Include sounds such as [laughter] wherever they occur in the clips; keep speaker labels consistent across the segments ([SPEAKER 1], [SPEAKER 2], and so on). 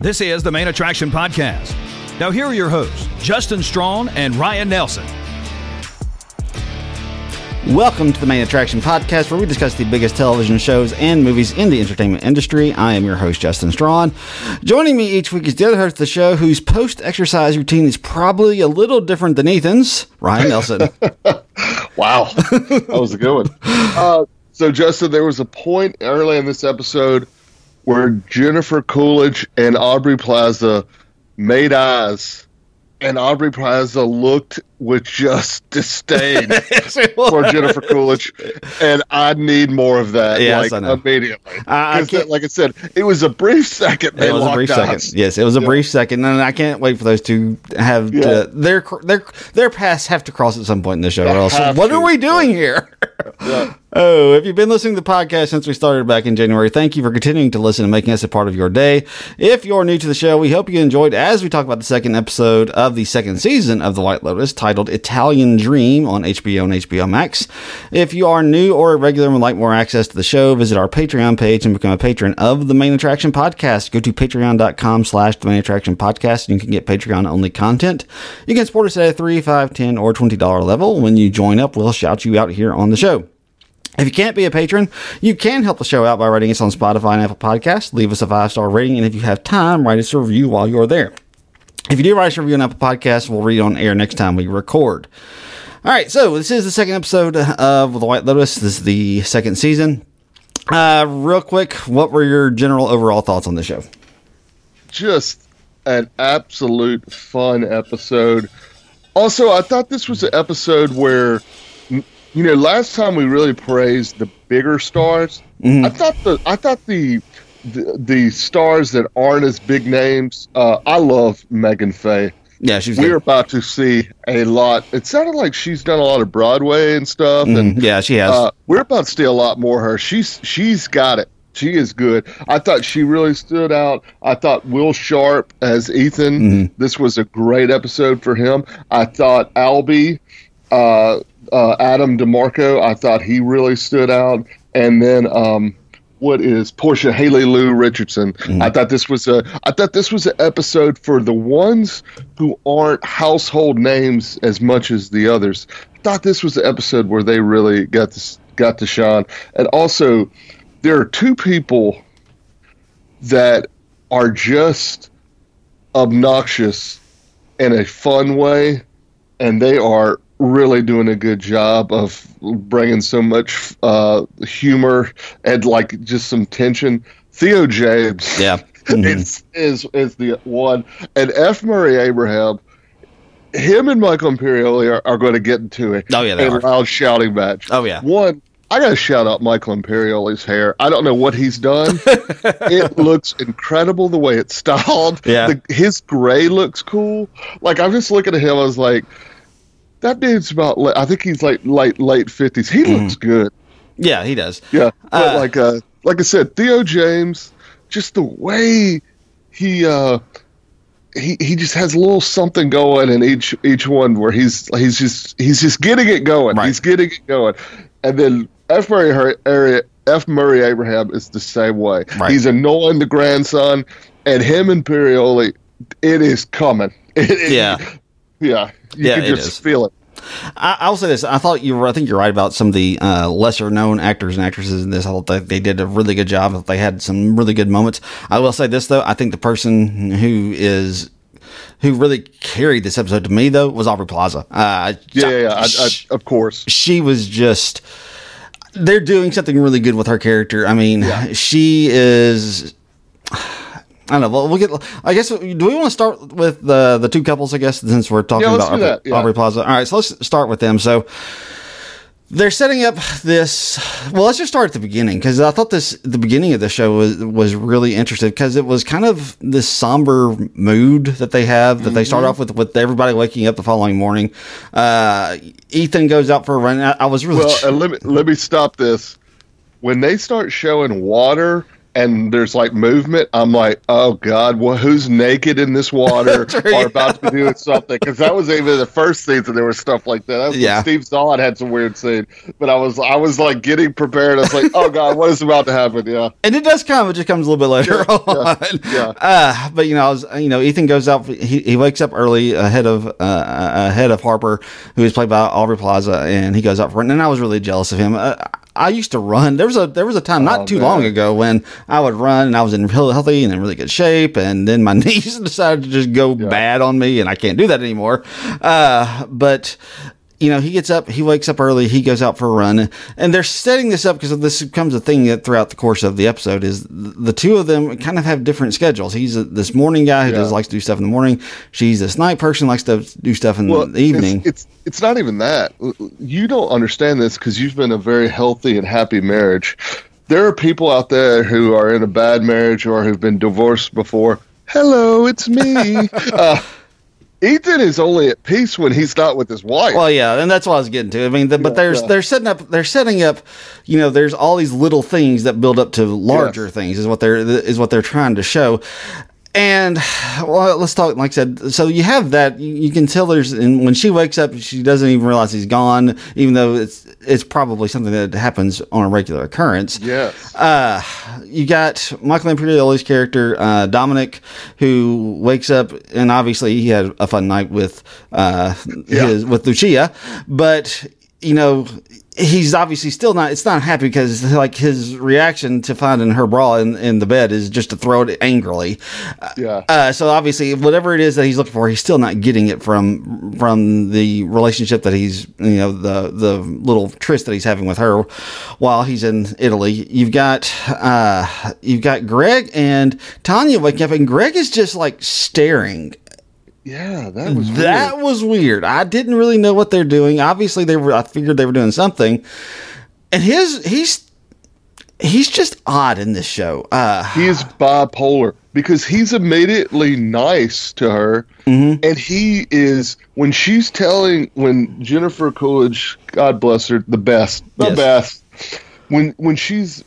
[SPEAKER 1] This is the Main Attraction Podcast. Now, here are your hosts, Justin Strawn and Ryan Nelson.
[SPEAKER 2] Welcome to the Main Attraction Podcast, where we discuss the biggest television shows and movies in the entertainment industry. I am your host, Justin Strawn. Joining me each week is the other host of the show, whose post exercise routine is probably a little different than Ethan's, Ryan Nelson. [laughs]
[SPEAKER 3] wow. That was a good one. Uh, so, Justin, there was a point early in this episode where Jennifer Coolidge and Aubrey Plaza made eyes, and Aubrey Plaza looked with just disdain [laughs] for Jennifer Coolidge, and I need more of that,
[SPEAKER 2] Yes,
[SPEAKER 3] like
[SPEAKER 2] I know.
[SPEAKER 3] immediately.
[SPEAKER 2] I- I
[SPEAKER 3] 'Cause
[SPEAKER 2] can't-
[SPEAKER 3] that- like I said, it was a brief second.
[SPEAKER 2] It was a brief
[SPEAKER 3] eyes.
[SPEAKER 2] second. Yes, it was a
[SPEAKER 3] Yeah.
[SPEAKER 2] brief second, and I can't wait for those two to have
[SPEAKER 3] Yeah.
[SPEAKER 2] to, their their their paths have to cross at some point in the show. Or else, what
[SPEAKER 3] to.
[SPEAKER 2] are we doing here? [laughs]
[SPEAKER 3] Yeah.
[SPEAKER 2] Oh, if you've been listening to the podcast since we started back in January, thank you for continuing to listen and making us a part of your day. If you're new to the show, we hope you enjoyed as we talk about the second episode of the second season of The White Lotus titled Italian Dream on HBO and HBO Max. If you are new or a regular and would like more access to the show, visit our Patreon page and become a patron of the Main Attraction Podcast. Go to patreon.com slash the Main Attraction Podcast and you can get Patreon only content. You can support us at a 3 5 10 or $20 level. When you join up, we'll shout you out here on the show. If you can't be a patron, you can help the show out by rating us on Spotify and Apple Podcasts. Leave us a five star rating, and if you have time, write us a review while you're there. If you do write us a review on Apple Podcasts, we'll read it on air next time we record. All right, so this is the second episode of The White Lotus. This is the second season. Uh, real quick, what were your general overall thoughts on the show?
[SPEAKER 3] just an absolute fun episode. Also, I thought this was an episode where, you know, last time we really praised the bigger stars. I thought the I thought the, the the stars that aren't as big names. Uh, I love Meghan Fahy.
[SPEAKER 2] Yeah, she's
[SPEAKER 3] We're
[SPEAKER 2] good.
[SPEAKER 3] about to see a lot. It sounded like she's done a lot of Broadway and stuff, and
[SPEAKER 2] Mhm, Yeah, she has.
[SPEAKER 3] uh, we're about to see a lot more of her. She's she's got it. She is good. I thought she really stood out. I thought Will Sharpe as Ethan.
[SPEAKER 2] Mm-hmm.
[SPEAKER 3] This was a great episode for him. I thought Albie, uh, uh, Adam DeMarco. I thought he really stood out. And then um, what is Portia Haley Lu Richardson?
[SPEAKER 2] Mm-hmm.
[SPEAKER 3] I thought this was a. I thought this was an episode for the ones who aren't household names as much as the others. I thought this was the episode where they really got to got to shine. And also, there are two people that are just obnoxious in a fun way, and they are really doing a good job of bringing so much uh, humor and like just some tension. Theo James,
[SPEAKER 2] Yeah. [laughs] Mhm.
[SPEAKER 3] is is is the one, and F. Murray Abraham. Him and Michael Imperioli are, are going to get into it.
[SPEAKER 2] Oh, yeah, they
[SPEAKER 3] a loud shouting match.
[SPEAKER 2] Oh, yeah.
[SPEAKER 3] One, I got to shout out Michael Imperioli's hair. I don't know what he's done. [laughs] it looks incredible the way it's styled.
[SPEAKER 2] Yeah.
[SPEAKER 3] The, his gray looks cool. Like I'm just looking at him. I was like, that dude's about. I think he's like late late fifties. He looks good.
[SPEAKER 2] yeah, he does.
[SPEAKER 3] Yeah. But
[SPEAKER 2] Uh,
[SPEAKER 3] like uh, like I said, Theo James, just the way he uh he, he just has a little something going in each each one where he's he's just he's just getting it going.
[SPEAKER 2] Right.
[SPEAKER 3] He's getting it going. And then F Murray area F Murray Abraham is the same way.
[SPEAKER 2] Right.
[SPEAKER 3] He's annoying the grandson and him and Perioli, it is coming. [laughs] It is-
[SPEAKER 2] Yeah.
[SPEAKER 3] Yeah. You
[SPEAKER 2] Yeah,
[SPEAKER 3] can
[SPEAKER 2] it
[SPEAKER 3] just
[SPEAKER 2] is.
[SPEAKER 3] feel it.
[SPEAKER 2] I, I'll say this. I thought you were, I think you're right about some of the uh, lesser known actors and actresses in this. I thought they did a really good job. They had some really good moments. I will say this, though. I think the person who is. Who really carried this episode to me though was Aubrey Plaza. Uh,
[SPEAKER 3] Yeah, yeah, yeah. I, I, of course.
[SPEAKER 2] she was just they're doing something really good with her character. I mean,
[SPEAKER 3] Yeah.
[SPEAKER 2] she is I don't know. Well, we'll get. I guess. Do we want to start with the the two couples? I guess since we're talking
[SPEAKER 3] Yeah,
[SPEAKER 2] about Aubrey,
[SPEAKER 3] yeah.
[SPEAKER 2] Aubrey Plaza. All right, so let's start with them. So they're setting up this. Well, let's just start at the beginning because I thought this the beginning of the show was was really interesting because it was kind of this somber mood that they have that they start
[SPEAKER 3] Mm-hmm.
[SPEAKER 2] off with with everybody waking up the following morning. Uh, Ethan goes out for a run. I, I was really
[SPEAKER 3] Well, and let me let me stop this. When they start showing water and there's like movement, I'm like, oh god, well, who's naked in this water [laughs]
[SPEAKER 2] True,
[SPEAKER 3] or about to be doing something? Because that was even the first season. There was stuff like that. that
[SPEAKER 2] Yeah.
[SPEAKER 3] Steve Zahn had some weird scene, but I was I was like getting prepared. I was like, oh god, what is about to happen? Yeah,
[SPEAKER 2] and it does come. It just comes a little bit later
[SPEAKER 3] Yeah,
[SPEAKER 2] on.
[SPEAKER 3] yeah.
[SPEAKER 2] Uh, but you know, I was you know, Ethan goes out. He, he wakes up early ahead of uh, ahead of Harper, who is played by Aubrey Plaza, and he goes out for it. And I was really jealous of him. Uh, I used to run. There was a there was a time not
[SPEAKER 3] Oh,
[SPEAKER 2] too
[SPEAKER 3] man.
[SPEAKER 2] long ago when I would run and I was in real healthy and in really good shape, and then my [laughs] knees decided to just go bad on me, and I can't do that anymore. Uh, but you know, he gets up, he wakes up early, he goes out for a run, and they're setting this up because this becomes a thing that throughout the course of the episode is the two of them kind of have different schedules. He's a, this morning guy who
[SPEAKER 3] Yeah.
[SPEAKER 2] does likes to do stuff in the morning. She's this night person likes to do stuff in the evening.
[SPEAKER 3] It's, it's it's not even that. You don't understand this because you've been a very healthy and happy marriage. There are people out there who are in a bad marriage or who've been divorced before. Hello, it's me. [laughs] uh, Ethan is only at peace when he's not with his wife.
[SPEAKER 2] Well, yeah, and that's what I was getting to. I mean, the, but
[SPEAKER 3] Yeah,
[SPEAKER 2] there's
[SPEAKER 3] yeah.
[SPEAKER 2] they're setting up they're setting up, you know, there's all these little things that build up to larger
[SPEAKER 3] Yes.
[SPEAKER 2] things is what they're is what they're trying to show. And well, let's talk. Like I said, so you have that. You, can tell there's, and when she wakes up, she doesn't even realize he's gone, even though it's it's probably something that happens on a regular occurrence.
[SPEAKER 3] Yeah.
[SPEAKER 2] Uh, you got Michael Imperioli's character, uh, Dominic, who wakes up and obviously he had a fun night with, uh, his, with Lucia, but, you know, he's obviously still not, it's not happy because like his reaction to finding her bra in, in the bed is just to throw it angrily.
[SPEAKER 3] yeah.
[SPEAKER 2] Uh, so obviously, whatever it is that he's looking for, he's still not getting it from from the relationship that he's you know the the little tryst that he's having with her while he's in Italy. You've got uh, you've got Greg and Tanya waking up, and Greg is just like staring.
[SPEAKER 3] Yeah, that was
[SPEAKER 2] That
[SPEAKER 3] weird.
[SPEAKER 2] was weird. I didn't really know what they're doing. Obviously, they were. I figured they were doing something, and his he's he's just odd in this show. Uh,
[SPEAKER 3] He is bipolar because he's immediately nice to her,
[SPEAKER 2] Mm-hmm.
[SPEAKER 3] and he is when she's telling when Jennifer Coolidge, God bless her, the best, the
[SPEAKER 2] Yes.
[SPEAKER 3] best. When when she's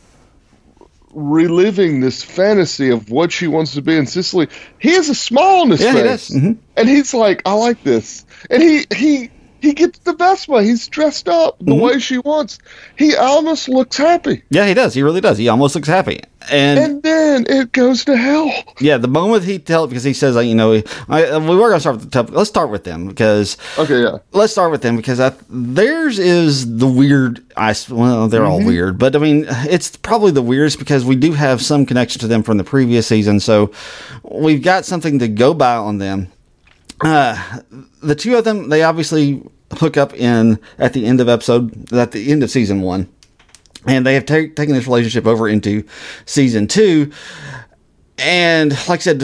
[SPEAKER 3] reliving this fantasy of what she wants to be in Sicily, he has a smile on his
[SPEAKER 2] Yeah, he
[SPEAKER 3] face,
[SPEAKER 2] does. Mhm.
[SPEAKER 3] and he's like, "I like this," and he he. He gets the Vespa. He's dressed up the
[SPEAKER 2] Mm-hmm.
[SPEAKER 3] way she wants. He almost looks happy.
[SPEAKER 2] yeah, he does. He really does. He almost looks happy. And
[SPEAKER 3] And then it goes to hell.
[SPEAKER 2] Yeah, the moment he tells because he says, like, you know, I, we were gonna start with the top. Let's start with them because
[SPEAKER 3] Okay, yeah.
[SPEAKER 2] let's start with them because I, theirs is the weird. I well, they're all weird, but I mean, it's probably the weirdest because we do have some connection to them from the previous season, so we've got something to go by on them. Uh, the two of them, they obviously hook up in at the end of episode at the end of season one, and they have ta- taken this relationship over into season two. And like I said,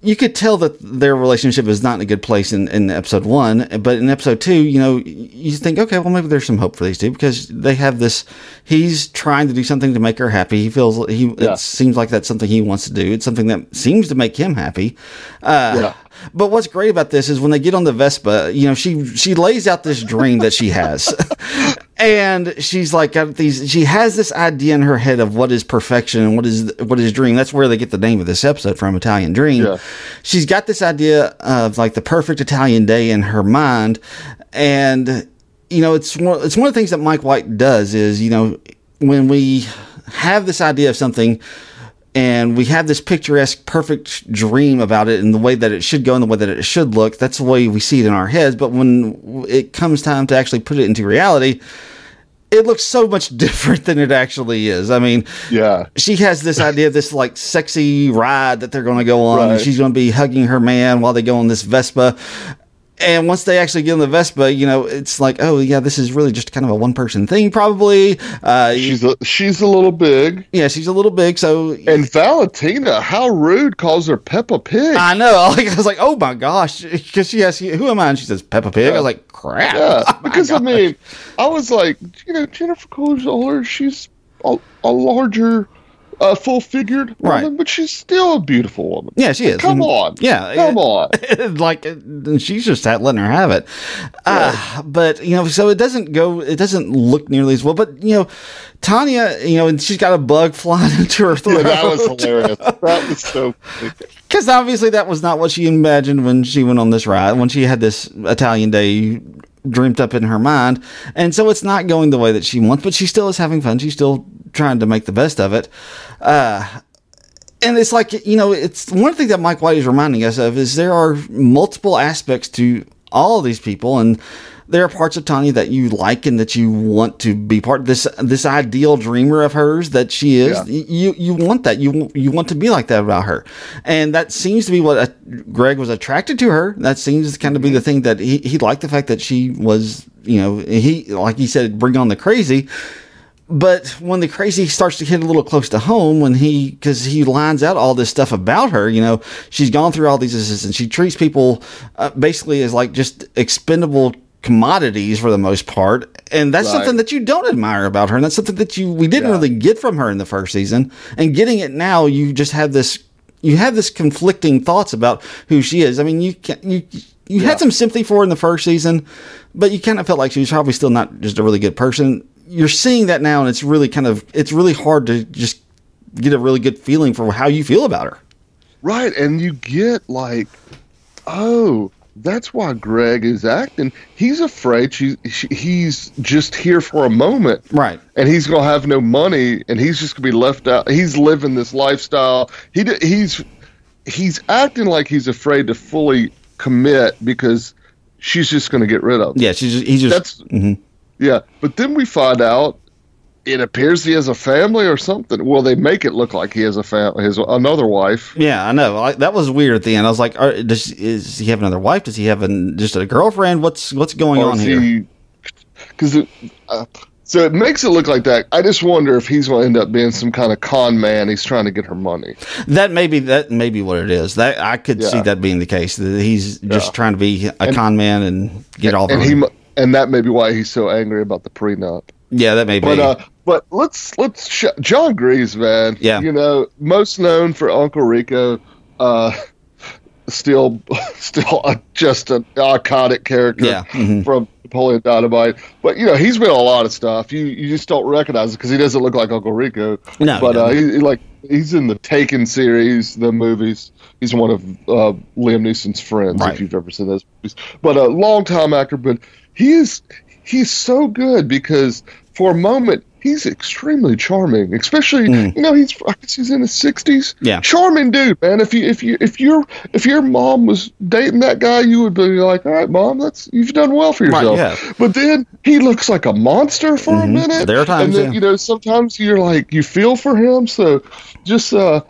[SPEAKER 2] you could tell that their relationship is not in a good place in, in episode one, but in episode two, you know, you think, okay, well, maybe there's some hope for these two because they have this. He's trying to do something to make her happy. He feels he.
[SPEAKER 3] Yeah.
[SPEAKER 2] It seems like that's something he wants to do. It's something that seems to make him happy. Uh,
[SPEAKER 3] Yeah.
[SPEAKER 2] But what's great about this is when they get on the Vespa, you know, she she lays out this dream that she has. [laughs] and she's like got these she has this idea in her head of what is perfection and what is what is dream. That's where they get the name of this episode from Italian Dream.
[SPEAKER 3] Yeah.
[SPEAKER 2] She's got this idea of like the perfect Italian day in her mind and you know, it's one it's one of the things that Mike White does is, you know, when we have this idea of something and we have this picturesque, perfect dream about it and the way that it should go and the way that it should look. That's the way we see it in our heads. But when it comes time to actually put it into reality, it looks so much [laughs] different than it actually is. I mean,
[SPEAKER 3] Yeah.
[SPEAKER 2] she has this idea of this like sexy ride that they're going to go on, and she's going to be hugging her man while they go on this Vespa. And once they actually get in the Vespa, you know, it's like, oh yeah, this is really just kind of a one person thing, probably. Uh,
[SPEAKER 3] she's a, she's a little big.
[SPEAKER 2] Yeah, she's a little big. So
[SPEAKER 3] and Valentina, how rude, calls her Peppa Pig.
[SPEAKER 2] I know. [laughs] I was like, oh my gosh, because she has who am I? And she says Peppa Pig. Yeah. I was like, crap.
[SPEAKER 3] Yeah, [laughs] oh because gosh. I mean, I was like, you know, Jennifer Coolidge older. She's a, a larger a full figured woman, right. but she's still a beautiful woman.
[SPEAKER 2] Yeah, she is.
[SPEAKER 3] Come and, on.
[SPEAKER 2] Yeah.
[SPEAKER 3] Come on. [laughs]
[SPEAKER 2] like, she's just letting her have it. Uh, but, you know, so it doesn't go, it doesn't look nearly as well. But, you know, Tanya, you know, and she's got a bug [laughs] flying into her throat.
[SPEAKER 3] Yeah, that was hilarious. that was so
[SPEAKER 2] Because [laughs] obviously that was not what she imagined when she went on this ride, when she had this Italian day dreamed up in her mind. And so it's not going the way that she wants, but she still is having fun. She's still trying to make the best of it. Uh, and it's like, you know, it's one thing that Mike White is reminding us of is there are multiple aspects to all of these people. And there are parts of Tanya that you like and that you want to be part of this this ideal dreamer of hers that she is. Yeah. You you want that. You you want to be like that about her, and that seems to be what uh, Greg was attracted to her. That seems to kind of be the thing that he he liked the fact that she was you know he like he said bring on the crazy. But when the crazy starts to hit a little close to home, when he, because he lines out all this stuff about her, you know, she's gone through all these assistants. She treats people uh, basically as like just expendable commodities for the most part and that's right. something that you don't admire about her and that's something that you we didn't yeah. really get from her in the first season and getting it now you just have this you have this conflicting thoughts about who she is i mean you can't, you you yeah. had some sympathy for her in the first season but you kind of felt like she was probably still not just a really good person you're seeing that now and it's really kind of it's really hard to just get a really good feeling for how you feel about her
[SPEAKER 3] right and you get like oh that's why Greg is acting. He's afraid she, she, he's just here for a moment,
[SPEAKER 2] right?
[SPEAKER 3] And he's gonna have no money, and he's just gonna be left out. He's living this lifestyle. He he's he's acting like he's afraid to fully commit because she's just gonna get rid of.
[SPEAKER 2] Him. Yeah, she's just, he's just.
[SPEAKER 3] That's mm-hmm. Yeah, but then we find out it appears he has a family or something. Well, they make it look like he has a family, his another wife.
[SPEAKER 2] Yeah, I know. I, that was weird at the end. I was like, are, does is he have another wife? Does he have an, just a girlfriend? What's what's going or on here?
[SPEAKER 3] Because uh, so it makes it look like that. I just wonder if he's going to end up being some kind of con man. He's trying to get her money.
[SPEAKER 2] That may be that may be what it is. That I could yeah. see that being the case. That he's just yeah. trying to be a and, con man and get all.
[SPEAKER 3] And he and that may be why he's so angry about the prenup.
[SPEAKER 2] Yeah, that may
[SPEAKER 3] but,
[SPEAKER 2] be.
[SPEAKER 3] Uh, but let's let's sh- Jon Gries, man.
[SPEAKER 2] Yeah,
[SPEAKER 3] you know, most known for Uncle Rico. Uh, [laughs] still, [laughs] still a, just an iconic character
[SPEAKER 2] yeah. mm-hmm.
[SPEAKER 3] from Napoleon Dynamite. But you know, he's been a lot of stuff. You you just don't recognize it because he doesn't look like Uncle Rico.
[SPEAKER 2] No,
[SPEAKER 3] but
[SPEAKER 2] no.
[SPEAKER 3] Uh, he, he, like he's in the Taken series, the movies. He's one of uh, Liam Neeson's friends, right. if you've ever seen those movies. But a long time actor, but he is he's so good because for a moment he's extremely charming. Especially, mm. you know, he's I guess he's in his sixties.
[SPEAKER 2] Yeah,
[SPEAKER 3] charming dude, man. If you if you if your if your mom was dating that guy, you would be like, all right, mom, that's you've done well for yourself.
[SPEAKER 2] Right, yeah.
[SPEAKER 3] But then he looks like a monster for mm-hmm. a minute.
[SPEAKER 2] There are times,
[SPEAKER 3] and then,
[SPEAKER 2] yeah.
[SPEAKER 3] you know, sometimes you're like you feel for him. So just uh,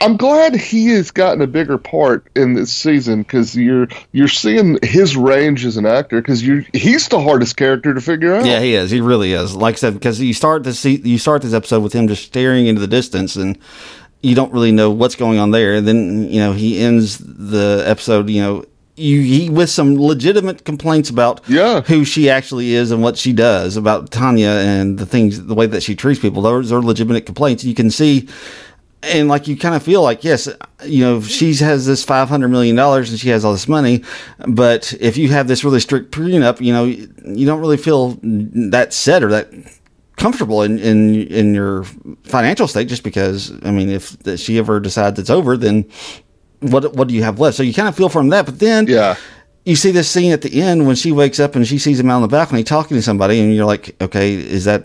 [SPEAKER 3] I'm glad he has gotten a bigger part in this season because you're you're seeing his range as an actor because you he's the hardest character to figure out.
[SPEAKER 2] Yeah, he is. He really is. Like I said, because you start to see you start this episode with him just staring into the distance and you don't really know what's going on there. And then you know he ends the episode. You know you he, with some legitimate complaints about
[SPEAKER 3] yeah.
[SPEAKER 2] who she actually is and what she does about Tanya and the things the way that she treats people. Those are legitimate complaints. You can see and like you kind of feel like yes you know she has this 500 million dollars and she has all this money but if you have this really strict prenup you know you don't really feel that set or that comfortable in in in your financial state just because i mean if she ever decides it's over then what what do you have left? So you kind of feel from that but then
[SPEAKER 3] yeah
[SPEAKER 2] you see this scene at the end when she wakes up and she sees him out on the balcony talking to somebody, and you're like, okay, is that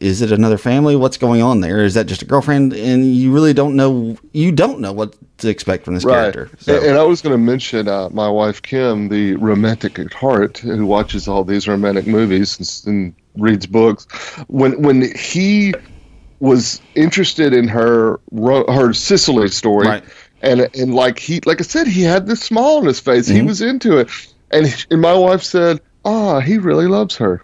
[SPEAKER 2] is it another family? What's going on there? Is that just a girlfriend? And you really don't know. You don't know what to expect from this right. character.
[SPEAKER 3] So. And I was going to mention uh, my wife Kim, the romantic at heart, who watches all these romantic movies and, and reads books. When when he was interested in her her Sicily story.
[SPEAKER 2] Right
[SPEAKER 3] and and like he like I said, he had this smile on his face. Mm-hmm. He was into it. and and my wife said, "Ah, he really loves her."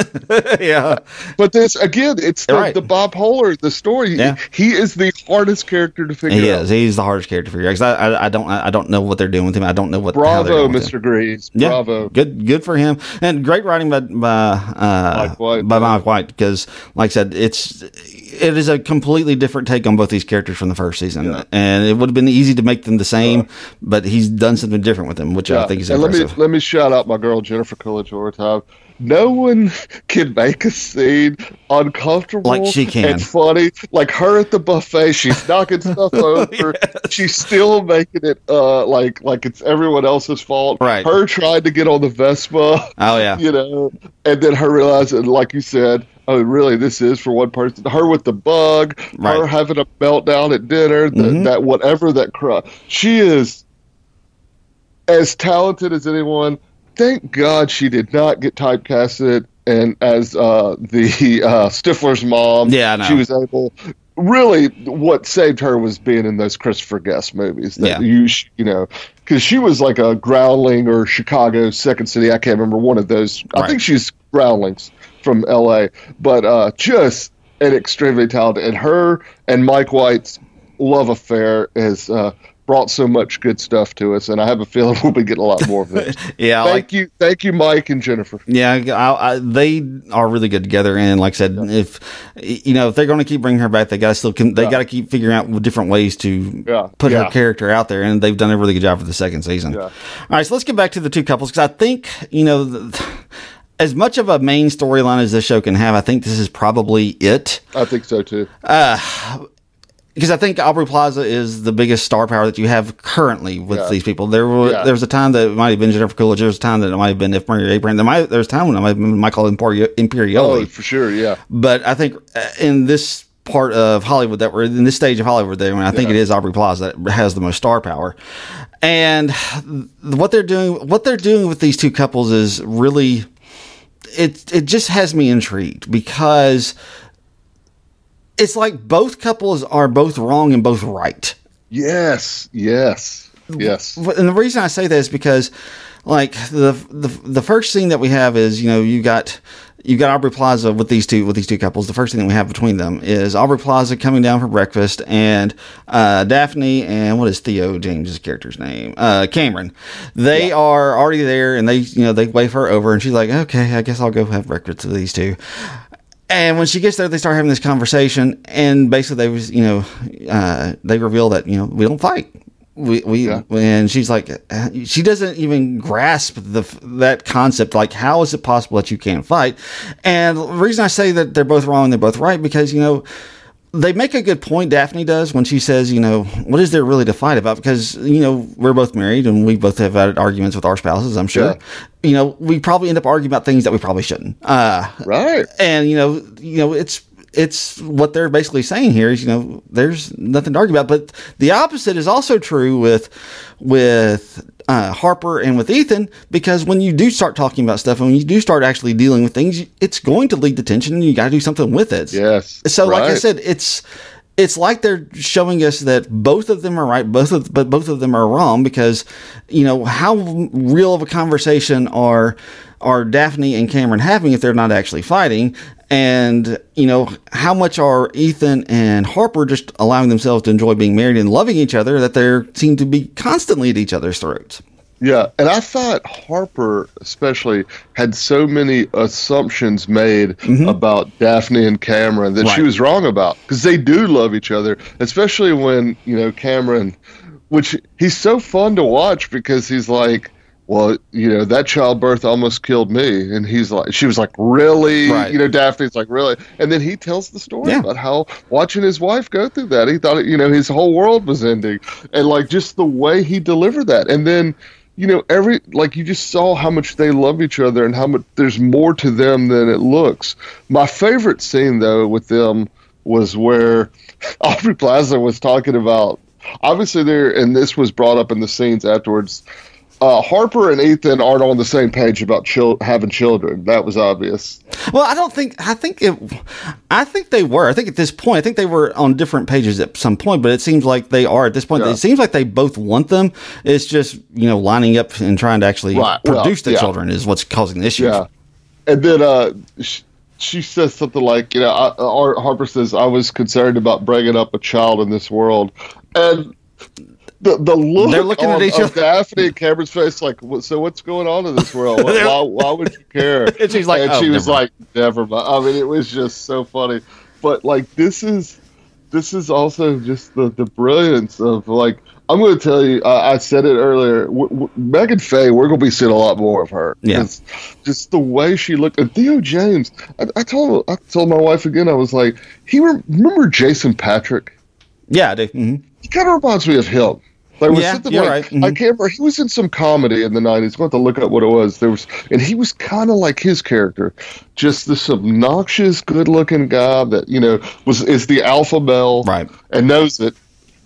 [SPEAKER 3] [laughs]
[SPEAKER 2] yeah.
[SPEAKER 3] But this again, it's the,
[SPEAKER 2] Right.
[SPEAKER 3] the Bob Holler, the story.
[SPEAKER 2] Yeah.
[SPEAKER 3] He is the hardest character to figure out.
[SPEAKER 2] He
[SPEAKER 3] out.
[SPEAKER 2] is. He's the hardest character to figure out 'cause I, I, I don't. I don't know what they're doing with him. I don't know what.
[SPEAKER 3] Bravo,
[SPEAKER 2] going with him.
[SPEAKER 3] Mr. Greaves.
[SPEAKER 2] Yeah,
[SPEAKER 3] Bravo.
[SPEAKER 2] Good, good for him, and great writing by by uh,
[SPEAKER 3] Mike White,
[SPEAKER 2] by. Mike White because, like I said, it's it is a completely different take on both these characters from the first season,
[SPEAKER 3] Yeah.
[SPEAKER 2] and it would have been easy to make them the same, but he's done something different with them, which I think is
[SPEAKER 3] and let
[SPEAKER 2] impressive.
[SPEAKER 3] me let me shout out my girl Jennifer Coolidge more time. No one [laughs] can make a scene uncomfortable
[SPEAKER 2] Like she can.
[SPEAKER 3] and funny. Like her at the buffet, she's knocking stuff [laughs] over. She's still making it uh like like it's everyone else's fault.
[SPEAKER 2] Right.
[SPEAKER 3] Her trying to get on the Vespa.
[SPEAKER 2] oh yeah, [laughs]
[SPEAKER 3] you know, and then her realizing, like you said, oh, really, this is for one person. Her with the bug, her having a meltdown at dinner, the,
[SPEAKER 2] Mhm.
[SPEAKER 3] that whatever that cry. She is as talented as anyone. Thank God she did not get typecasted and as uh, the uh, Stifler's mom.
[SPEAKER 2] Yeah,
[SPEAKER 3] she was able. Really, what saved her was being in those Christopher Guest movies. That
[SPEAKER 2] Yeah.
[SPEAKER 3] you sh- you know, because she was like a Growling or Chicago Second City. I can't remember one of those. I think she's Groundlings from L.A. But uh, just an extremely talented, and her and Mike White's love affair has uh, brought so much good stuff to us, and I have a feeling [laughs] we'll be getting a lot more of it. [laughs]
[SPEAKER 2] yeah.
[SPEAKER 3] thank
[SPEAKER 2] Like
[SPEAKER 3] you, thank you, Mike and Jennifer.
[SPEAKER 2] Yeah, I, I, they are really good together. And like I said, if you know if they're going to keep bringing her back, they got to still con- they
[SPEAKER 3] Yeah.
[SPEAKER 2] got to keep figuring out different ways to
[SPEAKER 3] Yeah,
[SPEAKER 2] put
[SPEAKER 3] yeah.
[SPEAKER 2] her character out there. And they've done a really good job for the second season.
[SPEAKER 3] Yeah.
[SPEAKER 2] All right, so let's get back to the two couples because I think you know. The, as much of a main storyline as this show can have, I think this is probably it.
[SPEAKER 3] I think so too.
[SPEAKER 2] because I think Aubrey Plaza is the biggest star power that you have currently with
[SPEAKER 3] Yeah.
[SPEAKER 2] these people. There was
[SPEAKER 3] Yeah.
[SPEAKER 2] there was a time that it might have been Jennifer Coolidge. There was a time that it might have been if Murray Abraham. There might there was a time when it might have been Michael Imperioli.
[SPEAKER 3] Oh, for sure, yeah.
[SPEAKER 2] But I think uh, in this part of Hollywood that we're in this stage of Hollywood, there, I, mean, I think
[SPEAKER 3] Yeah.
[SPEAKER 2] it is Aubrey Plaza that has the most star power. And what they're doing, what they're doing with these two couples is really, it it just has me intrigued because it's like both couples are both wrong and both right.
[SPEAKER 3] Yes, yes, yes.
[SPEAKER 2] And the reason I say that is because, like the the the first scene that we have is you know you got you got Aubrey Plaza with these two with these two couples. The first thing that we have between them is Aubrey Plaza coming down for breakfast and uh, Daphne and what is Theo James's character's name? Uh, Cameron. They are already there and they you know they wave her over and she's like okay I guess I'll go have breakfast with these two. And when she gets there, they start having this conversation, and basically they was, you know, uh, they reveal that you know we don't fight. We we
[SPEAKER 3] Yeah.
[SPEAKER 2] and she's like, she doesn't even grasp the that concept. Like, how is it possible that you can't fight? And the reason I say that they're both wrong, and they're both right, because you know they make a good point. Daphne does when she says, you know, what is there really to fight about? Because you know we're both married and we both have had arguments with our spouses. I'm sure.
[SPEAKER 3] Yeah.
[SPEAKER 2] You know, we probably end up arguing about things that we probably shouldn't. Uh,
[SPEAKER 3] Right.
[SPEAKER 2] and you know, you know, it's it's what they're basically saying here is you know there's nothing to argue about. But the opposite is also true with with uh, Harper and with Ethan because when you do start talking about stuff and when you do start actually dealing with things, it's going to lead to tension and you got to do something with it.
[SPEAKER 3] Yes.
[SPEAKER 2] So, like I said, it's it's like they're showing us that both of them are right, both of but both of them are wrong because you know how real of a conversation are are Daphne and Cameron having if they're not actually fighting, and you know how much are Ethan and Harper just allowing themselves to enjoy being married and loving each other that they seem to be constantly at each other's throats.
[SPEAKER 3] Yeah, and I thought Harper especially had so many assumptions made about Daphne and Cameron that she
[SPEAKER 2] Mm-hmm.
[SPEAKER 3] Was wrong about because they do love each other, especially when you know Cameron, which he's so fun to watch because he's like. Well, you know that childbirth almost killed me, and he's like, she was like, really,
[SPEAKER 2] Right.
[SPEAKER 3] you know, Daphne's like, really, and then he tells the story
[SPEAKER 2] Yeah.
[SPEAKER 3] about how watching his wife go through that, he thought, you know, his whole world was ending, and like just the way he delivered that, and then you know, every like you just saw how much they love each other and how much there's more to them than it looks. My favorite scene though with them was where [laughs] Aubrey Plaza was talking about obviously there and this was brought up in the scenes afterwards. Uh, Harper and Ethan aren't on the same page about chil- having children. That was obvious.
[SPEAKER 2] Well, I don't think. I think it. I think they were. I think at this point, I think they were on different pages at some point. But it seems like they are at this point.
[SPEAKER 3] Yeah.
[SPEAKER 2] It seems like they both want them. It's just you know lining up and trying to actually
[SPEAKER 3] Right, well,
[SPEAKER 2] produce the
[SPEAKER 3] yeah.
[SPEAKER 2] children is what's causing the issues.
[SPEAKER 3] Yeah, and then uh, she, she says something like, you know, I, Harper says, "I was concerned about bringing up a child in this world," and the the look
[SPEAKER 2] They're looking at each
[SPEAKER 3] of
[SPEAKER 2] other.
[SPEAKER 3] Daphne and Cameron's face, like, so what's going on in this world? [laughs] Why, why, would you care? [laughs]
[SPEAKER 2] And she's like,
[SPEAKER 3] and
[SPEAKER 2] "Oh,
[SPEAKER 3] she was
[SPEAKER 2] never
[SPEAKER 3] like, never mind. I mean, it was just so funny, but like, this is this is also just the the brilliance of like. I'm going to tell you. Uh, I said it earlier. W- w- Meghan Fahy, we're going to be seeing a lot more of her.
[SPEAKER 2] Yeah.
[SPEAKER 3] just the way she looked. And Theo James, I, I told I told my wife again. I was like, he re- remember Jason Patric.
[SPEAKER 2] yeah, I do. hmm
[SPEAKER 3] He kind of reminds me of him. There was
[SPEAKER 2] Yeah,
[SPEAKER 3] something like
[SPEAKER 2] right. Mhm.
[SPEAKER 3] I can't remember. He was in some comedy in the '90s. I'm going to look up what it was. There was, and he was kind of like his character, just this obnoxious, good-looking guy that you know was is the alpha male,
[SPEAKER 2] Right.
[SPEAKER 3] and knows it.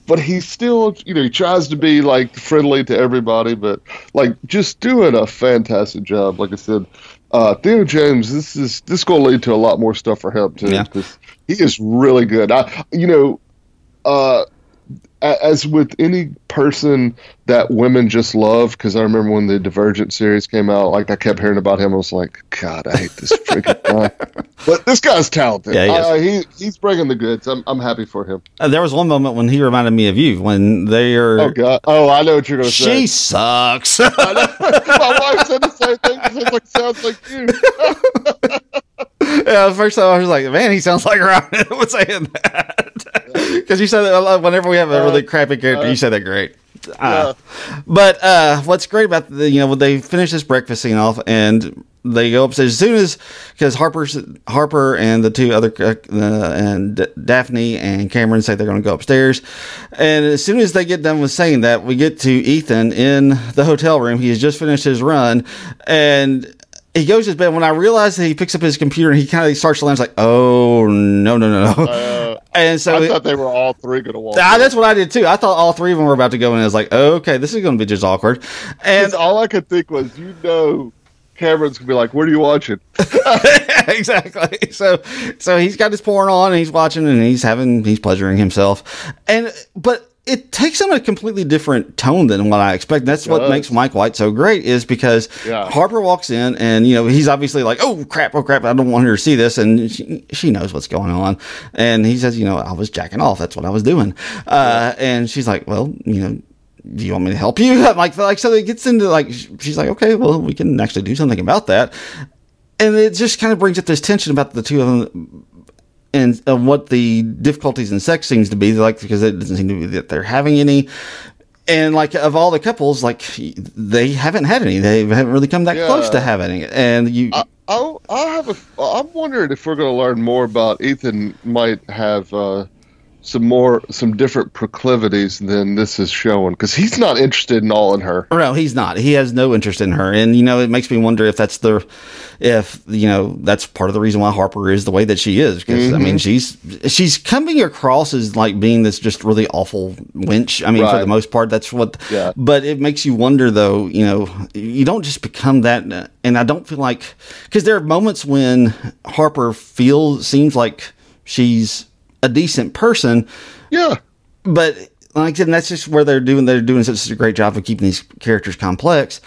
[SPEAKER 3] But he still, you know, he tries to be like friendly to everybody, but like just doing a fantastic job. Like I said, uh, Theo James, this is this is going to lead to a lot more stuff for him too,
[SPEAKER 2] Yeah.
[SPEAKER 3] he is really good. I, you know, uh, as with any person that women just love, because I remember when the Divergent series came out, like I kept hearing about him, I was like, God, I hate this freaking guy. [laughs] But this guy's talented.
[SPEAKER 2] Yeah, he.
[SPEAKER 3] Uh, he he's bringing the goods. I'm I'm happy for him.
[SPEAKER 2] Uh, there was one moment when he reminded me of you when they are.
[SPEAKER 3] Oh God. Oh, I know what you're going to say.
[SPEAKER 2] She sucks. [laughs]
[SPEAKER 3] My wife said the same thing. Like, sounds like you. [laughs] [laughs]
[SPEAKER 2] yeah, the first time I was like, man, he sounds like Ryan was [laughs] saying that. Because you said that whenever we have a really crappy character, you say that great. Uh, but uh, what's great about the, you know, when they finish this breakfast scene off and they go upstairs as soon as because Harper's Harper and the two other uh, and D- Daphne and Cameron say they're going to go upstairs, and as soon as they get done with saying that, we get to Ethan in the hotel room. He has just finished his run, and he goes to his bed. When I realize that he picks up his computer and he kind of starts to it's like, oh no no no,
[SPEAKER 3] Uh, [laughs]
[SPEAKER 2] and so
[SPEAKER 3] I thought they were all three going to walk.
[SPEAKER 2] Ah,
[SPEAKER 3] in.
[SPEAKER 2] that's what I did too. I thought all three of them were about to go, and I was like, okay, this is going to be just awkward. And
[SPEAKER 3] all I could think was, you know, Cameron's gonna be like, "What are you watching?" [laughs] [laughs]
[SPEAKER 2] exactly. So, so he's got his porn on, and he's watching, and he's having, he's pleasuring himself, and but it takes on a completely different tone than what I expect. That's what
[SPEAKER 3] does.
[SPEAKER 2] makes Mike White so great, is because
[SPEAKER 3] Yeah.
[SPEAKER 2] Harper walks in, and you know he's obviously like, oh crap, oh crap, I don't want her to see this, and she, she knows what's going on, and he says, you know, I was jacking off, that's what I was doing, uh, and she's like, well, you know. Do you want me to help you? [laughs] Like, like, so it gets into like, she's like, okay, well, we can actually do something about that and it just kind of brings up this tension about the two of them and uh, what the difficulties in sex seems to be like because it doesn't seem to be that they're having any and like of all the couples like they haven't had any they haven't really come that
[SPEAKER 3] Yeah.
[SPEAKER 2] close to having it and you
[SPEAKER 3] I, I'll, I'll have a. I'm wondering if we're going to learn more about Ethan. Might have uh, some more, some different proclivities than this is showing because he's not interested in all in her.
[SPEAKER 2] No, he's not. He has no interest in her, and you know, it makes me wonder if that's the, if you know, that's part of the reason why Harper is the way that she is. Because I mean, mm-hmm. she's she's coming across as like being this just really awful wench. I mean, for the most part, that's what.
[SPEAKER 3] Yeah.
[SPEAKER 2] But it makes you wonder, though. You know, you don't just become that, and I don't feel like because there are moments when Harper feels seems like she's a decent person,
[SPEAKER 3] Yeah,
[SPEAKER 2] but like I said, that's just where they're doing they're doing such a great job of keeping these characters complex.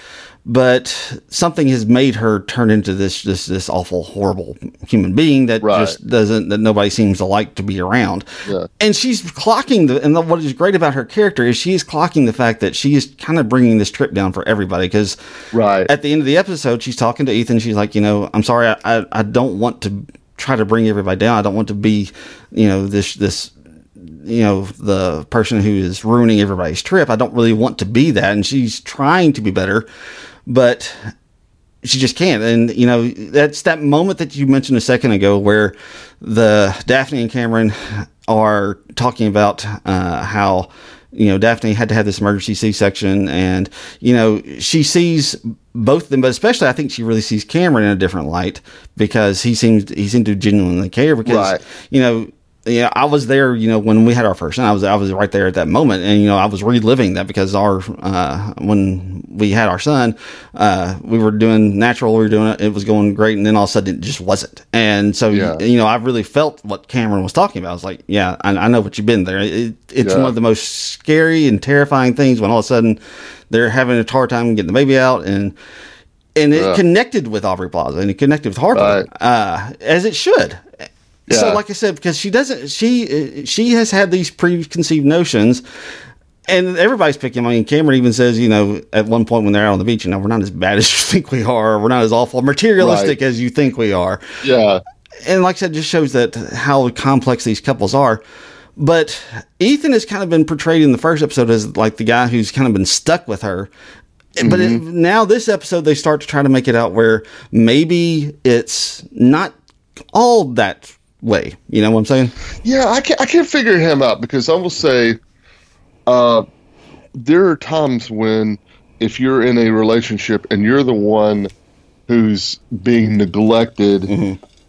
[SPEAKER 2] But something has made her turn into this this this awful, horrible human being that
[SPEAKER 3] Right.
[SPEAKER 2] just doesn't that nobody seems to like to be around.
[SPEAKER 3] Yeah.
[SPEAKER 2] And she's clocking the and the, what is great about her character is she is clocking the fact that she is kind of bringing this trip down for everybody because
[SPEAKER 3] right.
[SPEAKER 2] at the end of the episode, she's talking to Ethan. She's like, you know, I'm sorry, I, I, I don't want to try to bring everybody down. I don't want to be, you know, this this you know the person who is ruining everybody's trip. I don't really want to be that, and she's trying to be better, but she just can't. And you know that's that moment that you mentioned a second ago where the Daphne and Cameron are talking about uh, how you know Daphne had to have this emergency C-section, and you know she sees both of them, but especially I think she really sees Cameron in a different light because he seems he seemed to genuinely care because
[SPEAKER 3] Right.
[SPEAKER 2] you know yeah, I was there, you know, when we had our first son, I was, I was right there at that moment. And, you know, I was reliving that because our, uh, when we had our son, uh, we were doing natural, we were doing it, it was going great. And then all of a sudden it just wasn't. And so,
[SPEAKER 3] Yeah.
[SPEAKER 2] you know, I really felt what Cameron was talking about. I was like, yeah, I, I know what you've been there. It, it's
[SPEAKER 3] Yeah.
[SPEAKER 2] one of the most scary and terrifying things when all of a sudden they're having a hard time getting the baby out and, and it
[SPEAKER 3] Yeah.
[SPEAKER 2] connected with Aubrey Plaza and it connected with Harper,
[SPEAKER 3] Right.
[SPEAKER 2] uh, as it should. So, like I said, because she doesn't, she she has had these preconceived notions, and everybody's picking. I mean, Cameron even says, you know, at one point when they're out on the beach, you know, we're not as bad [laughs] as you think we are. Or we're not as awful materialistic
[SPEAKER 3] Right.
[SPEAKER 2] as you think we are.
[SPEAKER 3] Yeah.
[SPEAKER 2] And like I said, just shows that how complex these couples are. But Ethan has kind of been portrayed in the first episode as like the guy who's kind of been stuck with her. But mm-hmm. it, now this episode, they start to try to make it out where maybe it's not all that way. You know what I'm saying?
[SPEAKER 3] Yeah, I can't I can't figure him out because I will say, uh, there are times when if you're in a relationship and you're the one who's being neglected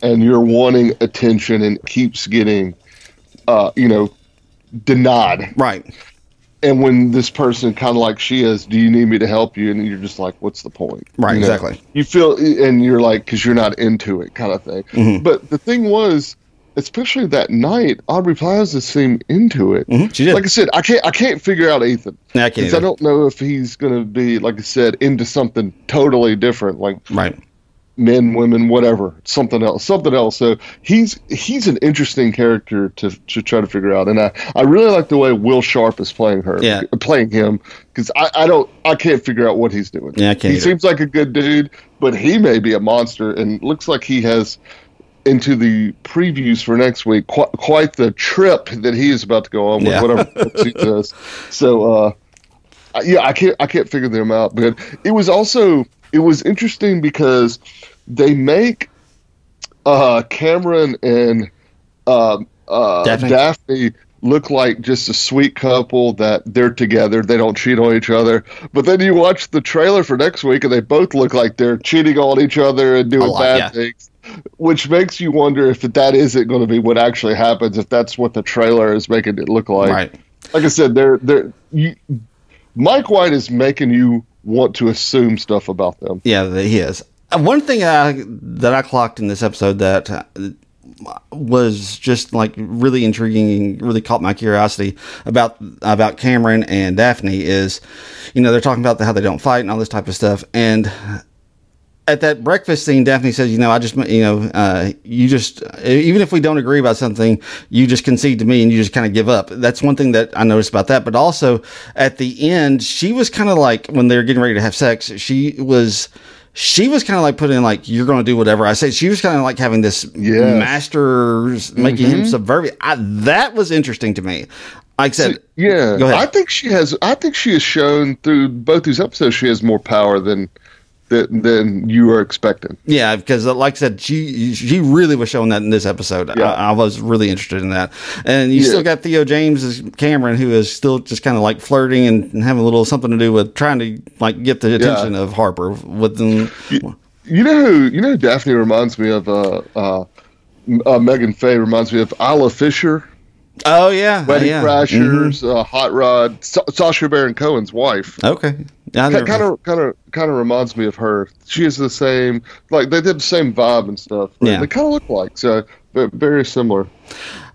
[SPEAKER 3] and you're wanting attention and keeps getting, uh, you know, denied.
[SPEAKER 2] Right.
[SPEAKER 3] And when this person kind of like she is, do you need me to help you? And you're just like, what's the point?
[SPEAKER 2] Right,
[SPEAKER 3] You know?
[SPEAKER 2] exactly.
[SPEAKER 3] You feel, and you're like, because you're not into it, kind of thing.
[SPEAKER 2] Mm-hmm.
[SPEAKER 3] But the thing was, especially that night, Aubrey Plaza seemed into it.
[SPEAKER 2] Mhm, she did.
[SPEAKER 3] Like I said, I can't, I can't figure out Ethan.
[SPEAKER 2] Yeah, I
[SPEAKER 3] I don't know if he's going to be, like I said, into something totally different, like
[SPEAKER 2] Right.
[SPEAKER 3] men, women, whatever, something else, something else. So he's he's an interesting character to to try to figure out, and I I really like the way Will Sharpe is playing her,
[SPEAKER 2] Yeah.
[SPEAKER 3] playing him, because I I don't I can't figure out what he's doing.
[SPEAKER 2] Yeah, I can't
[SPEAKER 3] He
[SPEAKER 2] either.
[SPEAKER 3] seems like a good dude, but he may be a monster, and looks like he has. Into the previews for next week, quite, quite the trip that he is about to go on with
[SPEAKER 2] Yeah.
[SPEAKER 3] whatever he [laughs] does. So, uh, yeah, I can't I can't figure them out. But it was also it was interesting because they make uh, Cameron and uh, uh,
[SPEAKER 2] Daphne?
[SPEAKER 3] Daphne. look like just a sweet couple that they're together. They don't cheat on each other. But then you watch the trailer for next week, and they both look like they're cheating on each other and doing
[SPEAKER 2] lot,
[SPEAKER 3] bad
[SPEAKER 2] yeah.
[SPEAKER 3] things. Which makes you wonder if that isn't going to be what actually happens. If that's what the trailer is making it look like
[SPEAKER 2] Right.
[SPEAKER 3] like I said, they're they're you, Mike White is making you want to assume stuff about them.
[SPEAKER 2] Yeah, that he is. One thing I, that I clocked in this episode that uh, was just like really intriguing and really caught my curiosity about about Cameron and Daphne is, you know, they're talking about how they don't fight and all this type of stuff. And at that breakfast scene, Daphne says, "You know, I just, you know, uh, you just, even if we don't agree about something, you just concede to me and you just kind of give up." That's one thing that I noticed about that. But also at the end, she was kind of like when they were getting ready to have sex, she was. She was kind of like putting in like you're going to do whatever I say. She was kind of like having this
[SPEAKER 3] Yes.
[SPEAKER 2] master making him subservient. I, that was interesting to me. Like I said,
[SPEAKER 3] Yeah,
[SPEAKER 2] Go ahead.
[SPEAKER 3] I think she has. I think she has shown through both these episodes she has more power than than, than you were expecting.
[SPEAKER 2] Yeah, because uh, like I said, she she really was showing that in this episode.
[SPEAKER 3] Yeah.
[SPEAKER 2] I, I was really interested in that, and you
[SPEAKER 3] Yeah.
[SPEAKER 2] still got Theo James as Cameron, who is still just kind of like flirting and, and having a little something to do with trying to like get the attention of Harper with them.
[SPEAKER 3] You know who? You know who Daphne reminds me of. Uh, uh, uh, Meghan Fahy reminds me of Isla Fisher,
[SPEAKER 2] Oh yeah,
[SPEAKER 3] Wedding
[SPEAKER 2] yeah.
[SPEAKER 3] Crashers, uh, Hot Rod, Sa- Sacha Baron Cohen's wife.
[SPEAKER 2] Okay, yeah, I never-
[SPEAKER 3] kind of kind of kind of reminds me of her. She is the same, like they did the same vibe and stuff.
[SPEAKER 2] Yeah.
[SPEAKER 3] they kind of look like so very similar.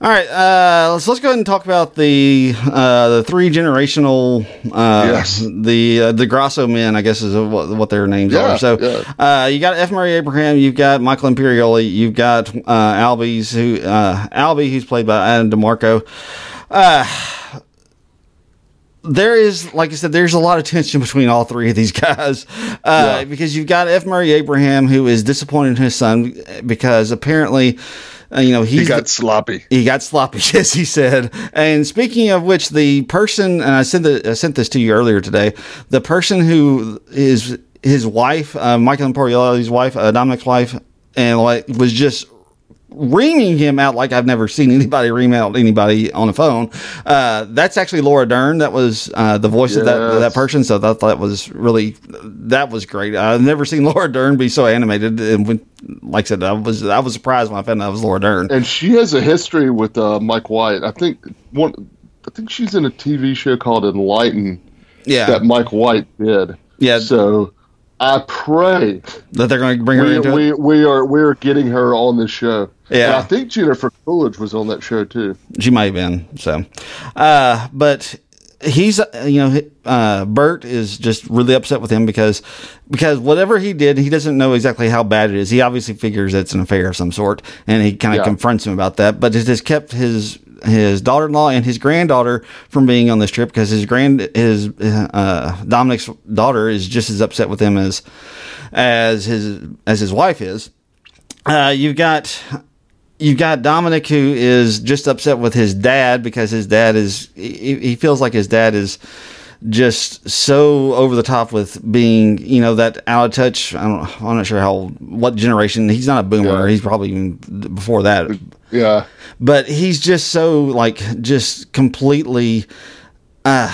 [SPEAKER 2] All right, uh, let's let's go ahead and talk about the uh, the three generational uh,
[SPEAKER 3] Yes.
[SPEAKER 2] the uh, the Grasso men, I guess is what, what their names
[SPEAKER 3] Yeah,
[SPEAKER 2] are. So uh, you got F. Murray Abraham, you've got Michael Imperioli, you've got uh, Albies who uh, Albie who's played by Adam DeMarco. Uh, there is, like I said, there's a lot of tension between all three of these guys uh,
[SPEAKER 3] Yeah.
[SPEAKER 2] because you've got F. Murray Abraham who is disappointed in his son because apparently, uh, you know, he's
[SPEAKER 3] He got
[SPEAKER 2] the-
[SPEAKER 3] sloppy.
[SPEAKER 2] he got sloppy, [laughs] as he said. And speaking of which, the person, and I sent the, I sent this to you earlier today. The person who is his wife, uh, Michael Imperioli's wife, uh, Dominic's wife, and like was just reaming him out like I've never seen [laughs] anybody ream out anybody on the phone. Uh, that's actually Laura Dern. That was uh, the voice of that that person. So that that was really that was great. I've never seen [laughs] Laura Dern be so animated. And when, like I said, I was I was surprised when I found out it was Laura Dern.
[SPEAKER 3] and she has a history with uh, Mike White. I think one. I think she's in a TV show called Enlighten
[SPEAKER 2] Yeah,
[SPEAKER 3] that Mike White did.
[SPEAKER 2] Yeah.
[SPEAKER 3] So I pray
[SPEAKER 2] that they're going to bring her
[SPEAKER 3] we,
[SPEAKER 2] into it.
[SPEAKER 3] we, we are we are getting her on this show.
[SPEAKER 2] Yeah.
[SPEAKER 3] And I think Jennifer Coolidge was on that show too.
[SPEAKER 2] She might have been. So, uh, but he's uh, you know uh, Bert is just really upset with him because because whatever he did, he doesn't know exactly how bad it is. He obviously figures it's an affair of some sort, and he kind of
[SPEAKER 3] Yeah.
[SPEAKER 2] confronts him about that. But it has kept his his daughter-in-law and his granddaughter from being on this trip because his grand his uh, Dominic's daughter is just as upset with him as as his as his wife is. Uh, you've got you've got Dominic who is just upset with his dad because his dad is he, he feels like his dad is just so over the top with being you know that out of touch. I don't I'm not sure how what generation he's not a boomer.
[SPEAKER 3] Yeah.
[SPEAKER 2] He's probably even before that
[SPEAKER 3] Yeah.
[SPEAKER 2] but he's just so like just completely uh,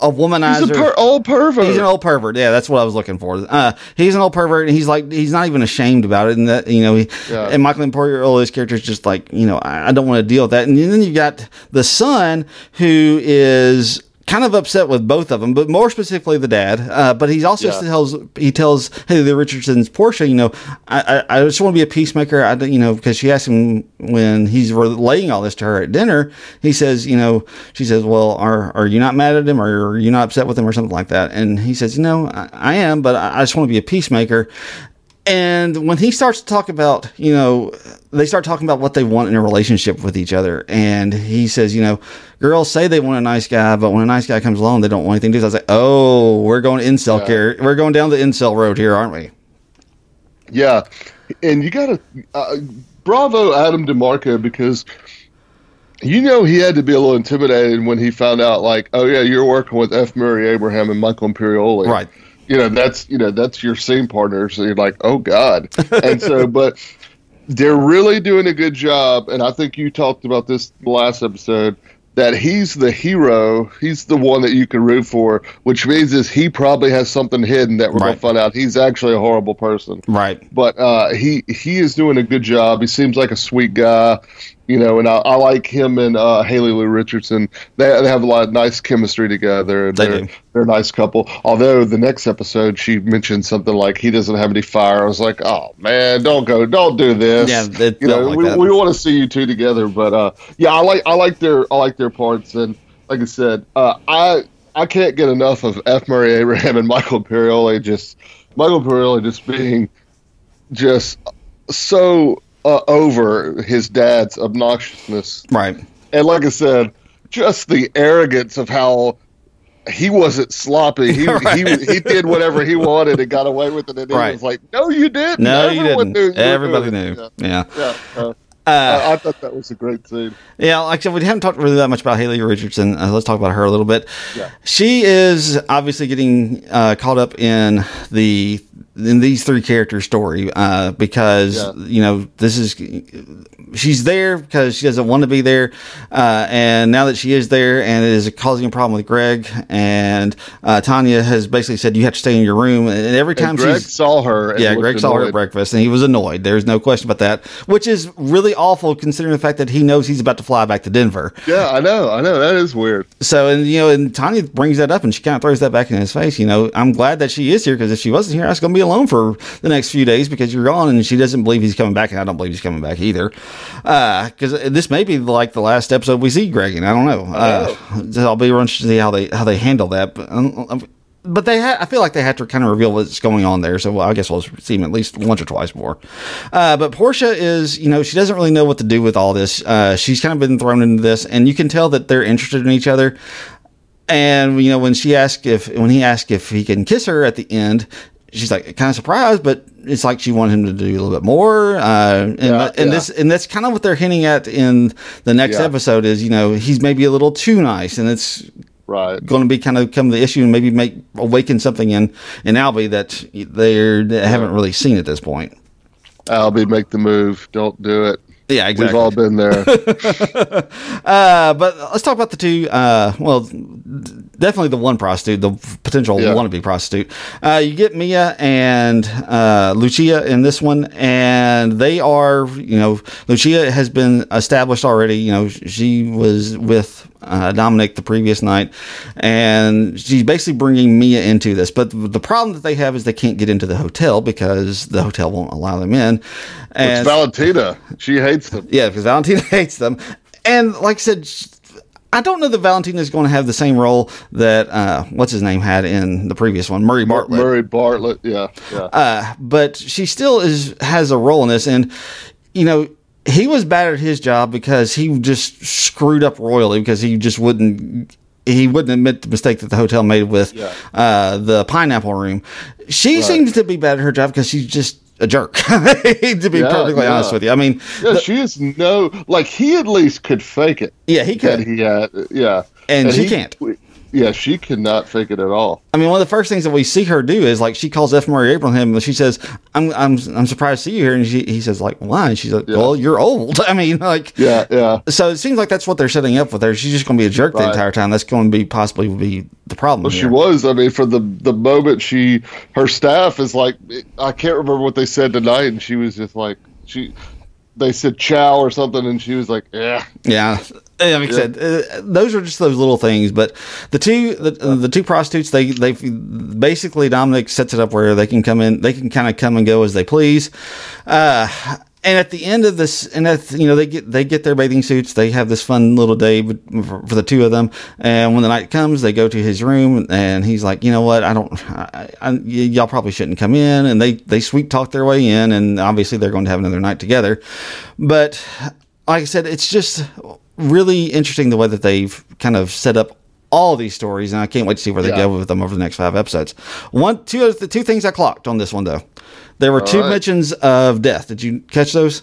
[SPEAKER 2] a womanizer.
[SPEAKER 3] He's a per- old pervert.
[SPEAKER 2] He's an old pervert. Yeah, that's what I was looking for. Uh, he's an old pervert, and he's like he's not even ashamed about it. And that you know, he,
[SPEAKER 3] Yeah.
[SPEAKER 2] and Michael Imperioli's character is just like you know, I, I don't want to deal with that. And then you got the son who is kind of upset with both of them, but more specifically the dad. Uh, but he also
[SPEAKER 3] Yeah.
[SPEAKER 2] tells he tells Haley Richardson's Portia, you know, I, I, I just want to be a peacemaker. I don't- you know because she asked him when he's relaying all this to her at dinner. He says, you know, she says, well, are are you not mad at him, or are you not upset with him, or something like that? And he says, you know, I, I am, but I, I just want to be a peacemaker. And when he starts to talk about, you know, they start talking about what they want in a relationship with each other. And he says, you know, girls say they want a nice guy, but when a nice guy comes along, they don't want anything to do. So I was like, oh, we're going incel
[SPEAKER 3] Yeah.
[SPEAKER 2] here. We're going down the incel road here, aren't we?
[SPEAKER 3] Yeah, and you got to uh, bravo Adam DiMarco because you know he had to be a little intimidated when he found out like, oh yeah, you're working with F. Murray Abraham and Michael Imperioli,
[SPEAKER 2] Right.
[SPEAKER 3] You know that's you know that's your scene partner, so you're like, oh god, and so [laughs] but they're really doing a good job, and I think you talked about this last episode. That he's the hero, he's the one that you can root for, which means is he probably has something hidden that we're
[SPEAKER 2] Right.
[SPEAKER 3] gonna find out. He's actually a horrible person
[SPEAKER 2] Right.
[SPEAKER 3] but uh, he he is doing a good job. He seems like a sweet guy, you know, and I, I like him and uh, Haley Lu Richardson. They, they have a lot of nice chemistry together. And
[SPEAKER 2] They
[SPEAKER 3] they're,
[SPEAKER 2] do.
[SPEAKER 3] they're a nice couple. Although the next episode she mentioned something like he doesn't have any fire. I was like, oh man, don't go, don't do this.
[SPEAKER 2] Yeah,
[SPEAKER 3] you know,
[SPEAKER 2] like
[SPEAKER 3] we,
[SPEAKER 2] that.
[SPEAKER 3] we want to see you two together. But uh, yeah, I like I like their I like their parts and like I said, uh, I I can't get enough of F. Murray Abraham and Michael Imperioli just Michael Imperioli just being just so uh, over his dad's obnoxiousness.
[SPEAKER 2] Right.
[SPEAKER 3] And like I said, just the arrogance of how he wasn't sloppy. He [laughs]
[SPEAKER 2] Right.
[SPEAKER 3] he he did whatever he wanted and got away with it. And
[SPEAKER 2] Right.
[SPEAKER 3] it was like, no, you didn't.
[SPEAKER 2] No, you didn't.
[SPEAKER 3] knew
[SPEAKER 2] Everybody knew. Yeah.
[SPEAKER 3] Yeah. yeah. Uh,
[SPEAKER 2] Uh,
[SPEAKER 3] I, I thought that was a great scene.
[SPEAKER 2] Yeah, like I said, we haven't talked really that much about Haley Richardson. Uh, let's talk about her a little bit.
[SPEAKER 3] Yeah.
[SPEAKER 2] She is obviously getting uh, caught up in the in these three characters' story uh, because
[SPEAKER 3] Yeah.
[SPEAKER 2] you know this is she's there because she doesn't want to be there, uh, and now that she is there and it is causing a problem with Greg and uh, Tanya has basically said you have to stay in your room, and every time
[SPEAKER 3] And Greg saw her.
[SPEAKER 2] Yeah, Greg saw her at breakfast and he was annoyed. There's no question about that, which is really awful considering the fact that he knows he's about to fly back to Denver.
[SPEAKER 3] Yeah, I know. I know. That is weird.
[SPEAKER 2] So, and you know, and Tanya brings that up and she kind of throws that back in his face. You know, I'm glad that she is here because if she wasn't here, I was going to be alone for the next few days because you're gone and she doesn't believe he's coming back. And I don't believe he's coming back either. Because this may be like the last episode we see Greg and I don't know. Uh, so I'll be interested to see how they, how they handle that. But, um, but they, ha- I feel like they have to kind of reveal what's going on there. So well, I guess we'll see him at least once or twice more. Uh, but Portia is, you know, she doesn't really know what to do with all this. Uh, she's kind of been thrown into this, and you can tell that they're interested in each other. And you know, when she asked if, when he asked if he can kiss her at the end, she's like kind of surprised, but it's like she wanted him to do a little bit more. Uh, and
[SPEAKER 3] Yeah,
[SPEAKER 2] and
[SPEAKER 3] yeah.
[SPEAKER 2] this, and that's kind of what they're hinting at in the next
[SPEAKER 3] Yeah.
[SPEAKER 2] episode is, you know, he's maybe a little too nice, and it's
[SPEAKER 3] Right.
[SPEAKER 2] going to be kind of come the issue and maybe make awaken something in in Albie that they're they haven't really seen at this point.
[SPEAKER 3] Albie, make the move. Don't do it.
[SPEAKER 2] Yeah, exactly.
[SPEAKER 3] We've all been there. [laughs]
[SPEAKER 2] Uh, but let's talk about the two. Uh, well, definitely the one prostitute, the potential
[SPEAKER 3] Yeah.
[SPEAKER 2] wannabe prostitute. Uh, you get Mia and uh, Lucia in this one, and they are, you know, Lucia has been established already. You know, she was with uh, Dominic the previous night, and she's basically bringing Mia into this. But the problem that they have is they can't get into the hotel because the hotel won't allow them in.
[SPEAKER 3] It's Valentina. She hates them.
[SPEAKER 2] yeah, because Valentina [laughs] hates them. And like I said, I don't know that Valentina is going to have the same role that uh, what's his name had in the previous one, Murray Bartlett.
[SPEAKER 3] Murray Bartlett. Yeah. Yeah.
[SPEAKER 2] Uh, but she still is has a role in this, and you know he was bad at his job because he just screwed up royally because he just wouldn't. He wouldn't admit the mistake that the hotel made with
[SPEAKER 3] Yeah.
[SPEAKER 2] uh, the pineapple room. She seems to be bad at her job because she's just a jerk. [laughs] to be
[SPEAKER 3] Yeah,
[SPEAKER 2] perfectly
[SPEAKER 3] yeah.
[SPEAKER 2] honest with you, I mean,
[SPEAKER 3] yeah, she is no like he at least could fake it.
[SPEAKER 2] yeah, he could.
[SPEAKER 3] he had, yeah,
[SPEAKER 2] And she
[SPEAKER 3] he-
[SPEAKER 2] can't.
[SPEAKER 3] Yeah, she cannot fake it at all.
[SPEAKER 2] I mean, one of the first things that we see her do is like she calls F. Murray Abraham and she says, "I'm I'm I'm surprised to see you here." And she, he says, "Like why?" And she's like, "Well, you're old." [laughs] I mean, like
[SPEAKER 3] Yeah, yeah.
[SPEAKER 2] So it seems like that's what they're setting up with her. She's just going to be a jerk the entire time. That's going to be possibly be the problem.
[SPEAKER 3] Well, she was. I mean, for the the moment she, her staff is like, I can't remember what they said tonight, and she was just like, she, they said chow or something, and she was like, eh. yeah,
[SPEAKER 2] Yeah, Yeah, like I said, uh, those are just those little things. But the two, the, the two prostitutes, they they basically Dominic sets it up where they can come in, they can kind of come and go as they please. Uh, and at the end of this, and at you know they get they get their bathing suits. They have this fun little day for, for the two of them. And when the night comes, they go to his room, and he's like, you know what, I don't, I, I, y'all probably shouldn't come in. And they they sweet talk their way in, and obviously they're going to have another night together. But like I said, it's just really interesting the way that they've kind of set up all these stories, and I can't wait to see where they
[SPEAKER 3] Yeah.
[SPEAKER 2] go with them over the next five episodes. One, two, the two things I clocked on this one though, there were two
[SPEAKER 3] right.
[SPEAKER 2] mentions of death. Did you catch those?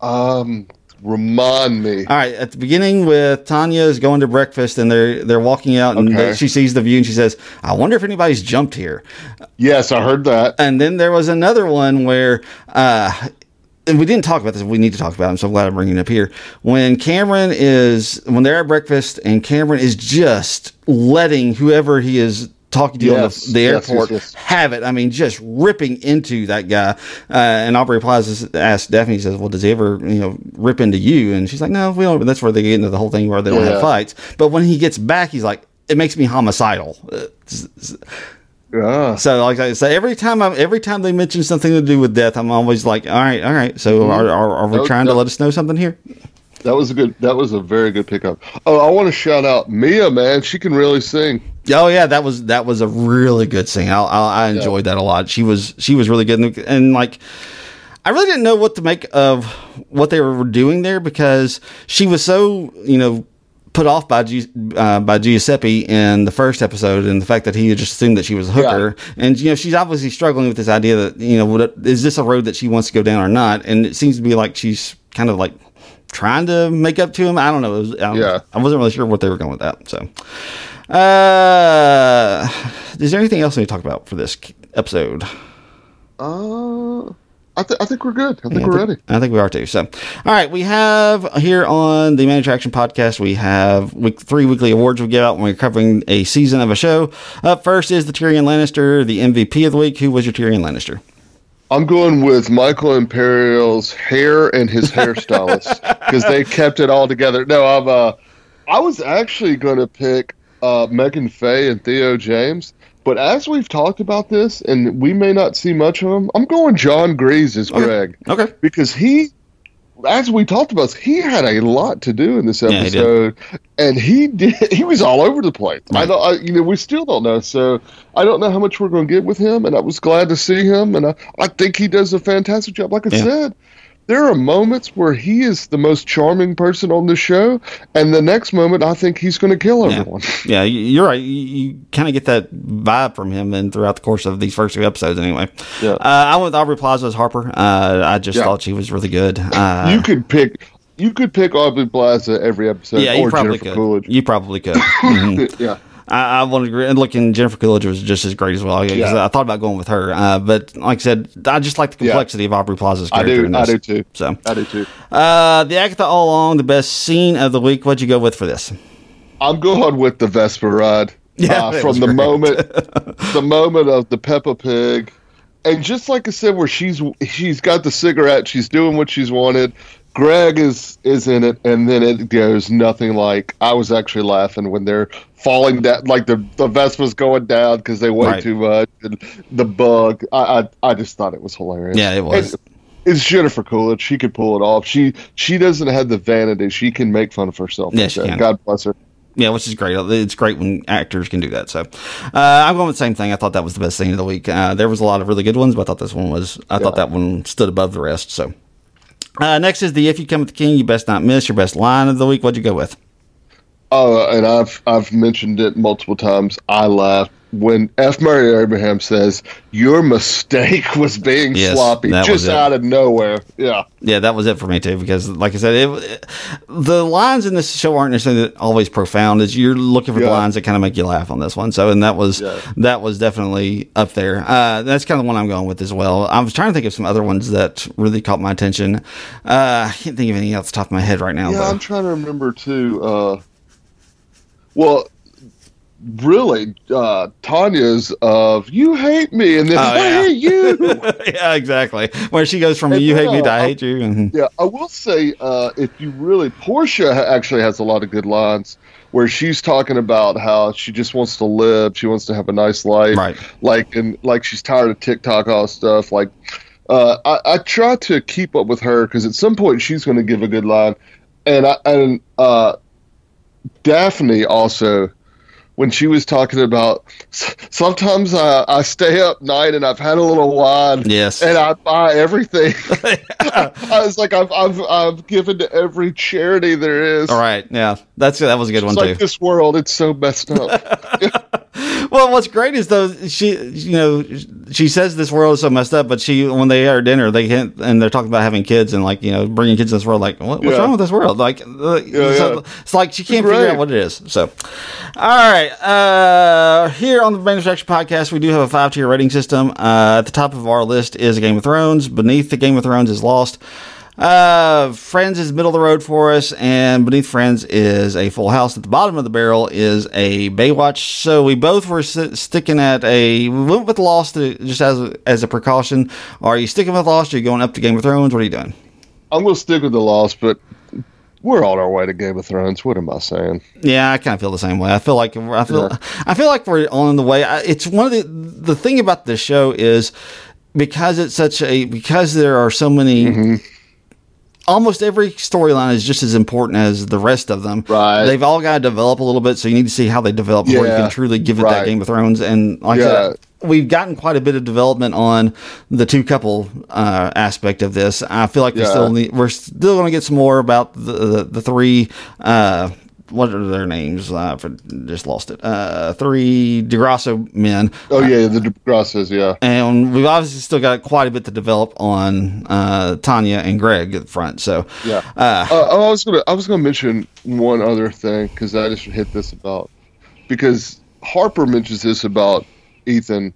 [SPEAKER 3] um, remind me.
[SPEAKER 2] All right, at the beginning with Tanya is going to breakfast, and they're they're walking out, and
[SPEAKER 3] Okay.
[SPEAKER 2] she sees the view, and she says, "I wonder if anybody's jumped here."
[SPEAKER 3] Yes, I heard that.
[SPEAKER 2] And then there was another one where, uh, we didn't talk about this. We need to talk about it. I'm so glad I'm bringing it up here. When Cameron is, when they're at breakfast and Cameron is just letting whoever he is talking to
[SPEAKER 3] Yes,
[SPEAKER 2] on the, the
[SPEAKER 3] yes,
[SPEAKER 2] airport
[SPEAKER 3] yes,
[SPEAKER 2] have it. I mean, just ripping into that guy. Uh, and Aubrey Plaza asked Daphne, he says, well, does he ever, you know, rip into you? And she's like, no, we don't. That's where they get into the whole thing where they don't have fights. But when he gets back, he's like, it makes me homicidal. Uh,
[SPEAKER 3] Yeah.
[SPEAKER 2] so like I say, every time I'm every time they mention something to do with death, I'm always like, all right, all right. So mm-hmm. are, are, are we trying to let us know something here?
[SPEAKER 3] That was a good. That was a very good pickup. Oh, I want to shout out Mia, man. She can really sing.
[SPEAKER 2] Oh yeah, that was that was a really good scene. I, I, I enjoyed that a lot. She was she was really good, and, and like I really didn't know what to make of what they were doing there because she was so you know put off by Gi- uh, by Giuseppe in the first episode, and the fact that he just assumed that she was a hooker, and you know she's obviously struggling with this idea that you know what, is this a road that she wants to go down or not, and it seems to be like she's kind of like trying to make up to him. I don't know. Was, I,
[SPEAKER 3] Yeah.
[SPEAKER 2] I wasn't really sure what they were going with that. So, uh, is there anything else we need to talk about for this episode?
[SPEAKER 3] Uh, I, th- I think we're good. I think
[SPEAKER 2] I
[SPEAKER 3] we're
[SPEAKER 2] think,
[SPEAKER 3] ready.
[SPEAKER 2] I think we are too. So, all right, we have here on the Main Attraction podcast, we have week, three weekly awards we give out when we're covering a season of a show. Up first is the Tyrion Lannister, the MVP of the week. Who was your Tyrion Lannister?
[SPEAKER 3] I'm going with Michael Imperioli's hair and his hairstylist [laughs] because they kept it all together. No, I'm. Uh, I was actually going to pick uh, Meghan Fahy and Theo James, but as we've talked about this, and we may not see much of him, I'm going Jon Gries as Greg
[SPEAKER 2] Okay.
[SPEAKER 3] because he, as we talked about, he had a lot to do in this
[SPEAKER 2] Yeah, he
[SPEAKER 3] episode, and he did. [laughs] He was all over the place. I don't. I, you know, we still don't know. So I don't know how much we're going to get with him, and I was glad to see him, and I, I think he does a fantastic job. Like I
[SPEAKER 2] Yeah.
[SPEAKER 3] said. There are moments where he is the most charming person on the show, and the next moment I think he's going to kill everyone. [laughs]
[SPEAKER 2] yeah, you- you're right. You, you kind of get that vibe from him, and throughout the course of these first two episodes, anyway.
[SPEAKER 3] Yeah.
[SPEAKER 2] Uh, I went with Aubrey Plaza as Harper. Uh, I just
[SPEAKER 3] Yeah.
[SPEAKER 2] thought she was really good. Uh,
[SPEAKER 3] you could pick, you could pick Aubrey Plaza every episode,
[SPEAKER 2] yeah, you
[SPEAKER 3] or
[SPEAKER 2] probably
[SPEAKER 3] Jennifer
[SPEAKER 2] could.
[SPEAKER 3] Coolidge.
[SPEAKER 2] You probably could. [laughs] Mhm.
[SPEAKER 3] yeah,
[SPEAKER 2] I, I want to agree. And look, looking, Jennifer Coolidge was just as great as well. Yeah. I thought about going with her, uh, but like I said, I just like the complexity yeah. of Aubrey Plaza's character.
[SPEAKER 3] I do.
[SPEAKER 2] In this.
[SPEAKER 3] I do too.
[SPEAKER 2] So
[SPEAKER 3] I do too.
[SPEAKER 2] Uh, the Agatha all along, the best scene of the week. What'd you go with for this?
[SPEAKER 3] I'm going with the Vespa ride. [laughs] Yeah, uh, from the great. moment, [laughs] the moment of the Peppa Pig, and just like I said, where she's she's got the cigarette, she's doing what she's wanted. Greg is is in it, and then it goes nothing like. I was actually laughing when they're falling down, like the the Vespa's going down because they weigh right. too much. And the bug, I, I, I just thought it was hilarious.
[SPEAKER 2] Yeah, it was.
[SPEAKER 3] And it's Jennifer Coolidge. She could pull it off. She she doesn't have the vanity. She can make fun of herself.
[SPEAKER 2] Yes, she can.
[SPEAKER 3] God bless her.
[SPEAKER 2] Yeah, which is great. It's great when actors can do that. So, uh, I'm going with the same thing. I thought that was the best scene of the week. Uh, there was a lot of really good ones, but I thought this one was. I yeah. thought that one stood above the rest. So, uh, next is the If You Come with the King, You Best Not Miss. Your best line of the week. What'd you go with?
[SPEAKER 3] Oh, and I've I've mentioned it multiple times. I laughed when F. Murray Abraham says your mistake was being yes, sloppy, just out of nowhere. Yeah,
[SPEAKER 2] yeah, that was it for me too. Because, like I said, it, the lines in this show aren't necessarily always profound. As you're looking for yeah. the lines that kind of make you laugh on this one. So, and that was yeah. that was definitely up there. Uh, that's kind of the one I'm going with as well. I was trying to think of some other ones that really caught my attention. Uh, I can't think of anything off the top of my head right now.
[SPEAKER 3] Yeah,
[SPEAKER 2] though.
[SPEAKER 3] I'm trying to remember too. Uh, well, really uh, Tanya's of "You hate me" and then oh, "I yeah. hate you." [laughs]
[SPEAKER 2] yeah, exactly. Where she goes from and "You hate me" to "I hate you."
[SPEAKER 3] Mm-hmm. Yeah, I will say uh, if you really, Portia actually has a lot of good lines where she's talking about how she just wants to live, she wants to have a nice life,
[SPEAKER 2] right?
[SPEAKER 3] Like and like she's tired of TikTok all stuff. Like uh, I, I try to keep up with her because at some point she's going to give a good line, and I and uh, Daphne also when she was talking about sometimes I, I stay up night and I've had a little wine.
[SPEAKER 2] Yes.
[SPEAKER 3] And I buy everything. [laughs] [laughs] I, was like, I've, I've, I've given to every charity there is.
[SPEAKER 2] All right. Yeah. That's, that was a good
[SPEAKER 3] it's
[SPEAKER 2] one
[SPEAKER 3] like
[SPEAKER 2] too.
[SPEAKER 3] this world, it's so messed up. [laughs]
[SPEAKER 2] well, what's great is though she, you know, she says this world is so messed up, but she when they are dinner, they hint and they're talking about having kids and like you know bringing kids in this world. Like, what, what's yeah. wrong with this world? Like, uh, yeah, so, yeah. it's like she can't figure out what it is. So, all right, uh, here on the Attraction Podcast, we do have a five tier rating system. Uh, at the top of our list is Game of Thrones. Beneath the Game of Thrones is Lost. Uh, Friends is middle of the road for us, and beneath Friends is a Full House. At the bottom of the barrel is a Baywatch. So we both were sticking at a. We went with Lost just as a, as a precaution. Are you sticking with Lost? Or are you going up to Game of Thrones? What are you doing?
[SPEAKER 3] I'm going to stick with the Lost, but we're on our way to Game of Thrones. What am I saying?
[SPEAKER 2] Yeah, I kind of feel the same way. I feel like I feel yeah. I feel like we're on the way. It's one of the the thing about this show is because it's such a because there are so many. Mm-hmm almost every storyline is just as important as the rest of them.
[SPEAKER 3] Right.
[SPEAKER 2] They've all got to develop a little bit, so you need to see how they develop before yeah. you can truly give it right. that Game of Thrones. And like yeah. I said, we've gotten quite a bit of development on the two couple uh, aspect of this. I feel like yeah. we still need, we're still going to get some more about the the, the three uh, what are their names? I just lost it. Uh, three Di Grasso men.
[SPEAKER 3] Oh yeah, the Di Grassos, yeah.
[SPEAKER 2] And we've obviously still got quite a bit to develop on uh, Tanya and Greg at the front. So
[SPEAKER 3] yeah. Uh, uh I was gonna I was gonna mention one other thing because I just hit this about because Harper mentions this about Ethan.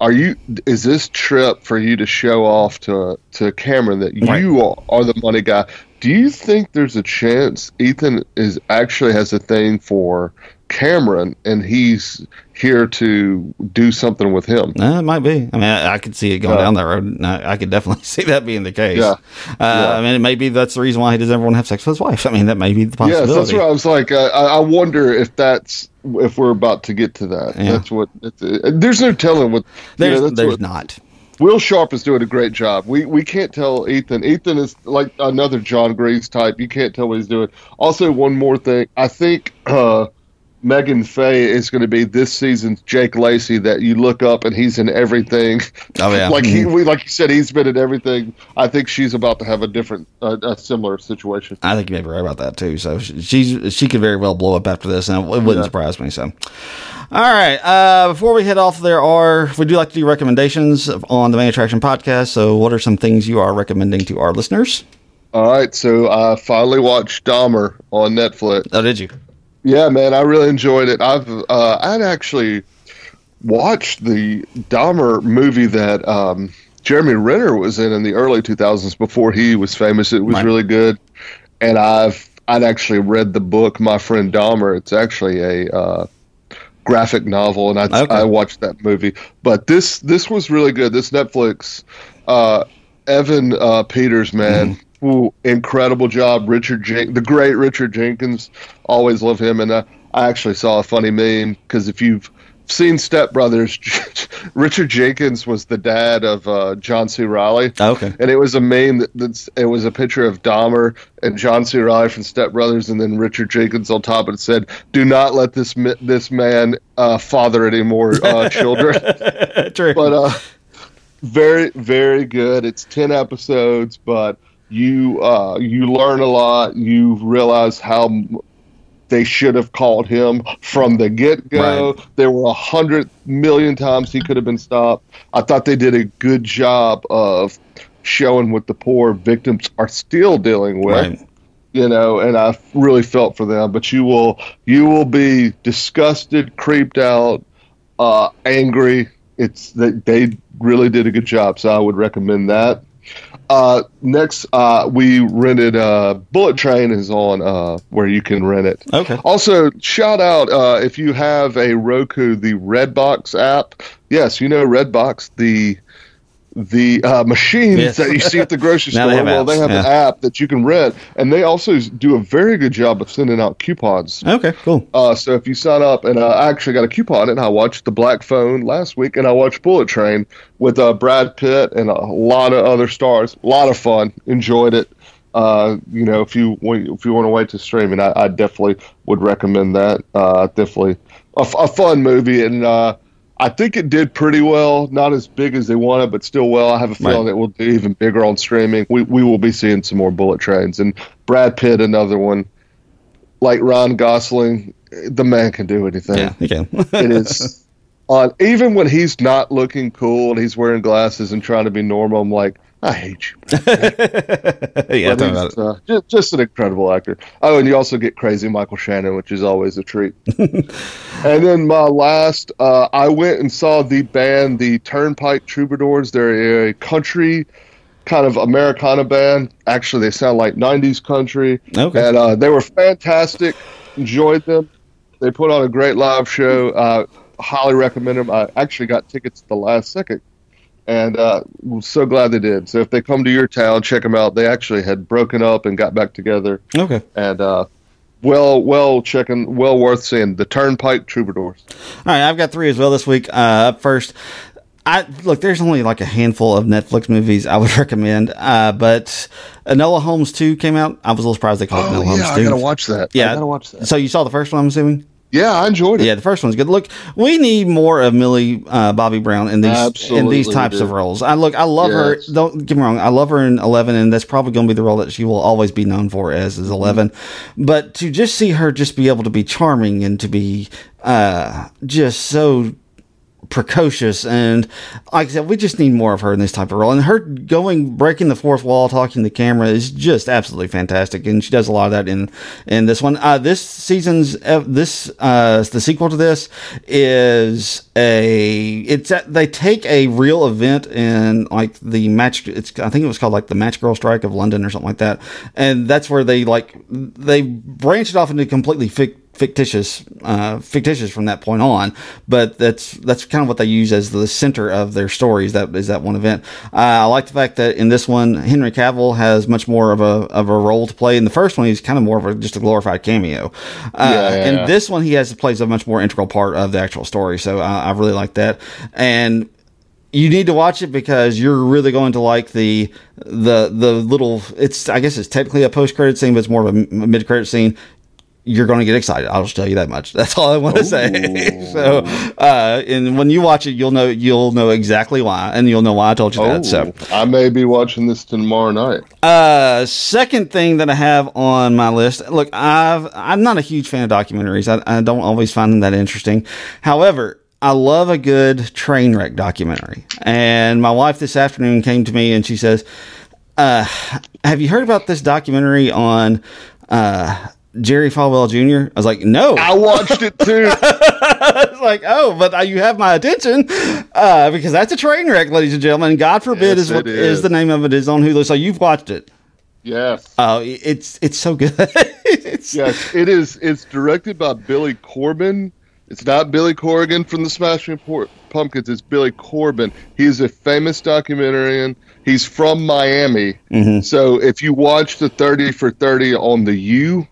[SPEAKER 3] Are you? Is this trip for you to show off to to Cameron that right. you are, are the money guy? Do you think there's a chance Ethan is actually has a thing for Cameron and he's here to do something with him?
[SPEAKER 2] Uh, it might be. I mean, I, I could see it going uh, down that road. I, I, could definitely [laughs] see that being the case.
[SPEAKER 3] Yeah.
[SPEAKER 2] Uh, yeah. I mean, it may be that's the reason why he doesn't ever want to have sex with his wife. I mean, that may be the possibility.
[SPEAKER 3] Yes, that's what I was like. Uh, I wonder if that's if we're about to get to that. Yeah. That's what. Uh, there's no telling what.
[SPEAKER 2] There's,
[SPEAKER 3] know,
[SPEAKER 2] there's
[SPEAKER 3] what,
[SPEAKER 2] not.
[SPEAKER 3] Will Sharpe is doing a great job. We we can't tell Ethan. Ethan is like another Jon Gries type. You can't tell what he's doing. Also, one more thing. I think uh, Meghan Fahy is going to be this season's Jake Lacy that you look up and he's in everything.
[SPEAKER 2] Oh yeah, [laughs]
[SPEAKER 3] like he, we, like you said, he's been in everything. I think she's about to have a different, uh, a similar situation.
[SPEAKER 2] I think you may be right about that too. So she's she could very well blow up after this, and it wouldn't yeah. surprise me. So. All right. Uh, before we head off, there are we do like to do recommendations on the Main Attraction podcast. So, what are some things you are recommending to our listeners?
[SPEAKER 3] All right. So, I finally watched Dahmer on Netflix.
[SPEAKER 2] Oh, did you?
[SPEAKER 3] Yeah, man, I really enjoyed it. I've uh, I'd actually watched the Dahmer movie that um, Jeremy Renner was in in the early 2000s before he was famous. It was
[SPEAKER 2] Right.
[SPEAKER 3] really good, and I've I'd actually read the book My Friend Dahmer. It's actually a uh, graphic novel, and I
[SPEAKER 2] Okay.
[SPEAKER 3] I watched that movie. But this this was really good. This Netflix uh, Evan uh, Peters man.
[SPEAKER 2] Mm-hmm.
[SPEAKER 3] Ooh, incredible job, Richard Jen- the great Richard Jenkins. Always love him, and uh, I actually saw a funny meme because if you've seen Step Brothers, [laughs] Richard Jenkins was the dad of uh, John C. Reilly.
[SPEAKER 2] Okay.
[SPEAKER 3] And it was a meme that, that's it was a picture of Dahmer and John C. Reilly from Step Brothers, and then Richard Jenkins on top, and it said, "Do not let this this man uh, father any more uh, [laughs] children."
[SPEAKER 2] True.
[SPEAKER 3] but uh, very very good. It's ten episodes, but you uh, you learn a lot. You realize how they should have called him from the get go.
[SPEAKER 2] Right.
[SPEAKER 3] There were a hundred million times he could have been stopped. I thought they did a good job of showing what the poor victims are still dealing with
[SPEAKER 2] right.
[SPEAKER 3] you know, and I really felt for them. But you will you will be disgusted, creeped out, uh, angry. It's that they really did a good job, so I would recommend that. Uh, next, uh, we rented uh, Bullet Train is on uh, where you can rent it.
[SPEAKER 2] Okay.
[SPEAKER 3] Also, shout out uh, if you have a Roku, the Redbox app. Yes, you know Redbox, the the uh, machines
[SPEAKER 2] Yes.
[SPEAKER 3] that you see at the grocery [laughs] store.
[SPEAKER 2] they have
[SPEAKER 3] well, they have an app that you can rent, and they also do a very good job of sending out coupons.
[SPEAKER 2] Okay. Cool.
[SPEAKER 3] Uh, so if you sign up, and uh, I actually got a coupon, and I watched The Black Phone last week, and I watched Bullet Train with uh, Brad Pitt and a lot of other stars. A lot of fun. Enjoyed it. Uh, you know, if you want, if you want to wait to streaming, I, I definitely would recommend that. Uh, definitely a, f- a fun movie, and uh, I think it did pretty well. Not as big as they wanted, but still well. I have a feeling
[SPEAKER 2] Right.
[SPEAKER 3] it will do even bigger on streaming. We we will be seeing some more Bullet Trains, and Brad Pitt, another one. Like Ryan Gosling, the man can do anything
[SPEAKER 2] Yeah. You can. [laughs]
[SPEAKER 3] it is on even when he's not looking cool and he's wearing glasses and trying to be normal i'm like i hate you [laughs]
[SPEAKER 2] yeah.
[SPEAKER 3] But
[SPEAKER 2] Talk about it.
[SPEAKER 3] uh, just, just an incredible actor oh and you also get crazy michael shannon which is always a treat [laughs] and then my last uh, i went and saw the band the turnpike troubadours they're a country kind of americana band actually they sound like 90s country
[SPEAKER 2] Okay.
[SPEAKER 3] and uh, they were fantastic enjoyed them they put on a great live show. Uh, highly recommend them. I actually got tickets at the last second, and uh, was so glad they did. So if they come to your town, check them out. They actually had broken up and got back together,
[SPEAKER 2] Okay.
[SPEAKER 3] and uh, well, well, checking, well worth seeing. The Turnpike Troubadours.
[SPEAKER 2] All right, I've got three as well this week. Uh, up first, I look. There's only like a handful of Netflix movies I would [laughs] recommend, uh, but Enola Holmes two came out. I was a little surprised they called it Enola Holmes
[SPEAKER 3] Oh, yeah,
[SPEAKER 2] two.
[SPEAKER 3] I gotta watch that.
[SPEAKER 2] Yeah,
[SPEAKER 3] I gotta watch that.
[SPEAKER 2] So you saw the first one, I'm assuming.
[SPEAKER 3] Yeah, I enjoyed it.
[SPEAKER 2] Yeah, the first one's good. Look, we need more of Millie uh, Bobby Brown in these in these types
[SPEAKER 3] do.
[SPEAKER 2] of roles. I look, I love
[SPEAKER 3] Yes.
[SPEAKER 2] her. Don't get me wrong, I love her in Eleven, and that's probably going to be the role that she will always be known for as is 11 But to just see her just be able to be charming and to be uh, just so precocious and like I said, we just need more of her in this type of role. And her going breaking the fourth wall, talking to the camera is just absolutely fantastic. And she does a lot of that in in this one. Uh, this season's uh, this uh, the sequel to this is a it's a, they take a real event in like the match. It's I think it was called like the Match Girl Strike of London or something like that. And that's where they like they branched off into completely fic- fictitious uh, fictitious from that point on but that's that's kind of what they use as the center of their stories that is that one event. Uh, i like the fact that in this one henry cavill has much more of a of a role to play. In the first one he's kind of more of a just a glorified cameo. Uh,
[SPEAKER 3] Yeah, yeah,
[SPEAKER 2] and
[SPEAKER 3] yeah.
[SPEAKER 2] this one he has plays a much more integral part of the actual story so I i really like that. And you need to watch it because you're really going to like the the the little it's i guess it's technically a post credit scene but it's more of a mid credit scene you're going to get excited i'll just tell you that much [laughs] that's all i want to say [laughs] so uh and when you watch it you'll know you'll know exactly why and you'll know why i told you that so
[SPEAKER 3] Oh, I may be watching this tomorrow night.
[SPEAKER 2] uh, second thing that I have on my list. Look, I've I'm not a huge fan of documentaries. I, I don't always find them that interesting. However, I love a good train wreck documentary. And my wife this afternoon came to me and she says, uh, "Have you heard about this documentary on uh, Jerry Falwell Jr.? I was like, no.
[SPEAKER 3] I watched it too. [laughs]
[SPEAKER 2] it's like, oh, but uh, you have my attention uh, because that's a train wreck, ladies and gentlemen. God forbid
[SPEAKER 3] Yes,
[SPEAKER 2] is what is
[SPEAKER 3] is.
[SPEAKER 2] the name of it is on Hulu. So you've watched it.
[SPEAKER 3] yes.
[SPEAKER 2] Oh, it's it's so good. [laughs] it's,
[SPEAKER 3] Yes, it is. It's directed by Billy Corben. It's not Billy Corgan from the Smashing Pumpkins. It's Billy Corben. He's a famous documentarian. He's from Miami. So if you watch the 30 for 30 on the U,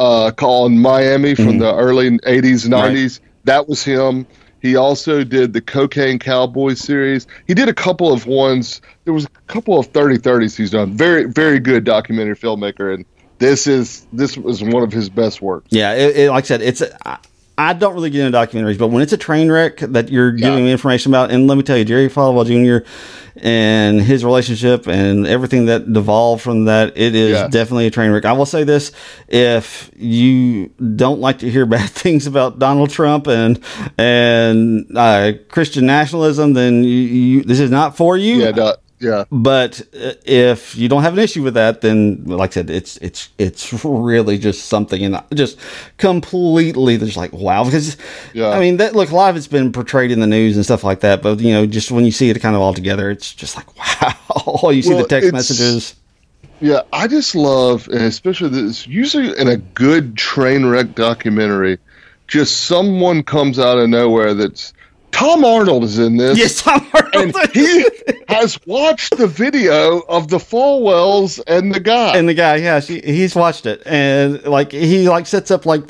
[SPEAKER 3] uh, called Miami from the early 80s, 90s, that was him. He also did the Cocaine Cowboy series. He did a couple of ones. There was a couple of 30 30s he's done. Very, very good documentary filmmaker. And this is this was one of his best works.
[SPEAKER 2] Yeah, it, it, like I said, it's. I, I don't really get into documentaries, but when it's a train wreck that you're giving me information about, and let me tell you, Jerry Falwell Jr. and his relationship and everything that devolved from that, it is
[SPEAKER 3] Yes.
[SPEAKER 2] definitely a train wreck. I will say this: if you don't like to hear [laughs] bad things about Donald Trump and and uh, Christian nationalism, then you, you, this is not for you.
[SPEAKER 3] Yeah, no, yeah.
[SPEAKER 2] But uh, if you don't have an issue with that, then like I said, it's it's it's really just something, and just completely just like wow. Because
[SPEAKER 3] Yeah.
[SPEAKER 2] I mean, that look, a lot of it's been portrayed in the news and stuff like that. But you know, just when you see it kind of all together, it's just like wow. [laughs] you see
[SPEAKER 3] Well,
[SPEAKER 2] the text messages.
[SPEAKER 3] Yeah, I just love, and especially this, usually in a good train wreck documentary, just someone comes out of nowhere that's Tom Arnold is in this.
[SPEAKER 2] Yes, Tom
[SPEAKER 3] And
[SPEAKER 2] Arnold.
[SPEAKER 3] he has watched the video of the Falwells and the guy.
[SPEAKER 2] and the guy, yeah, she, he's watched it, and like he like sets up like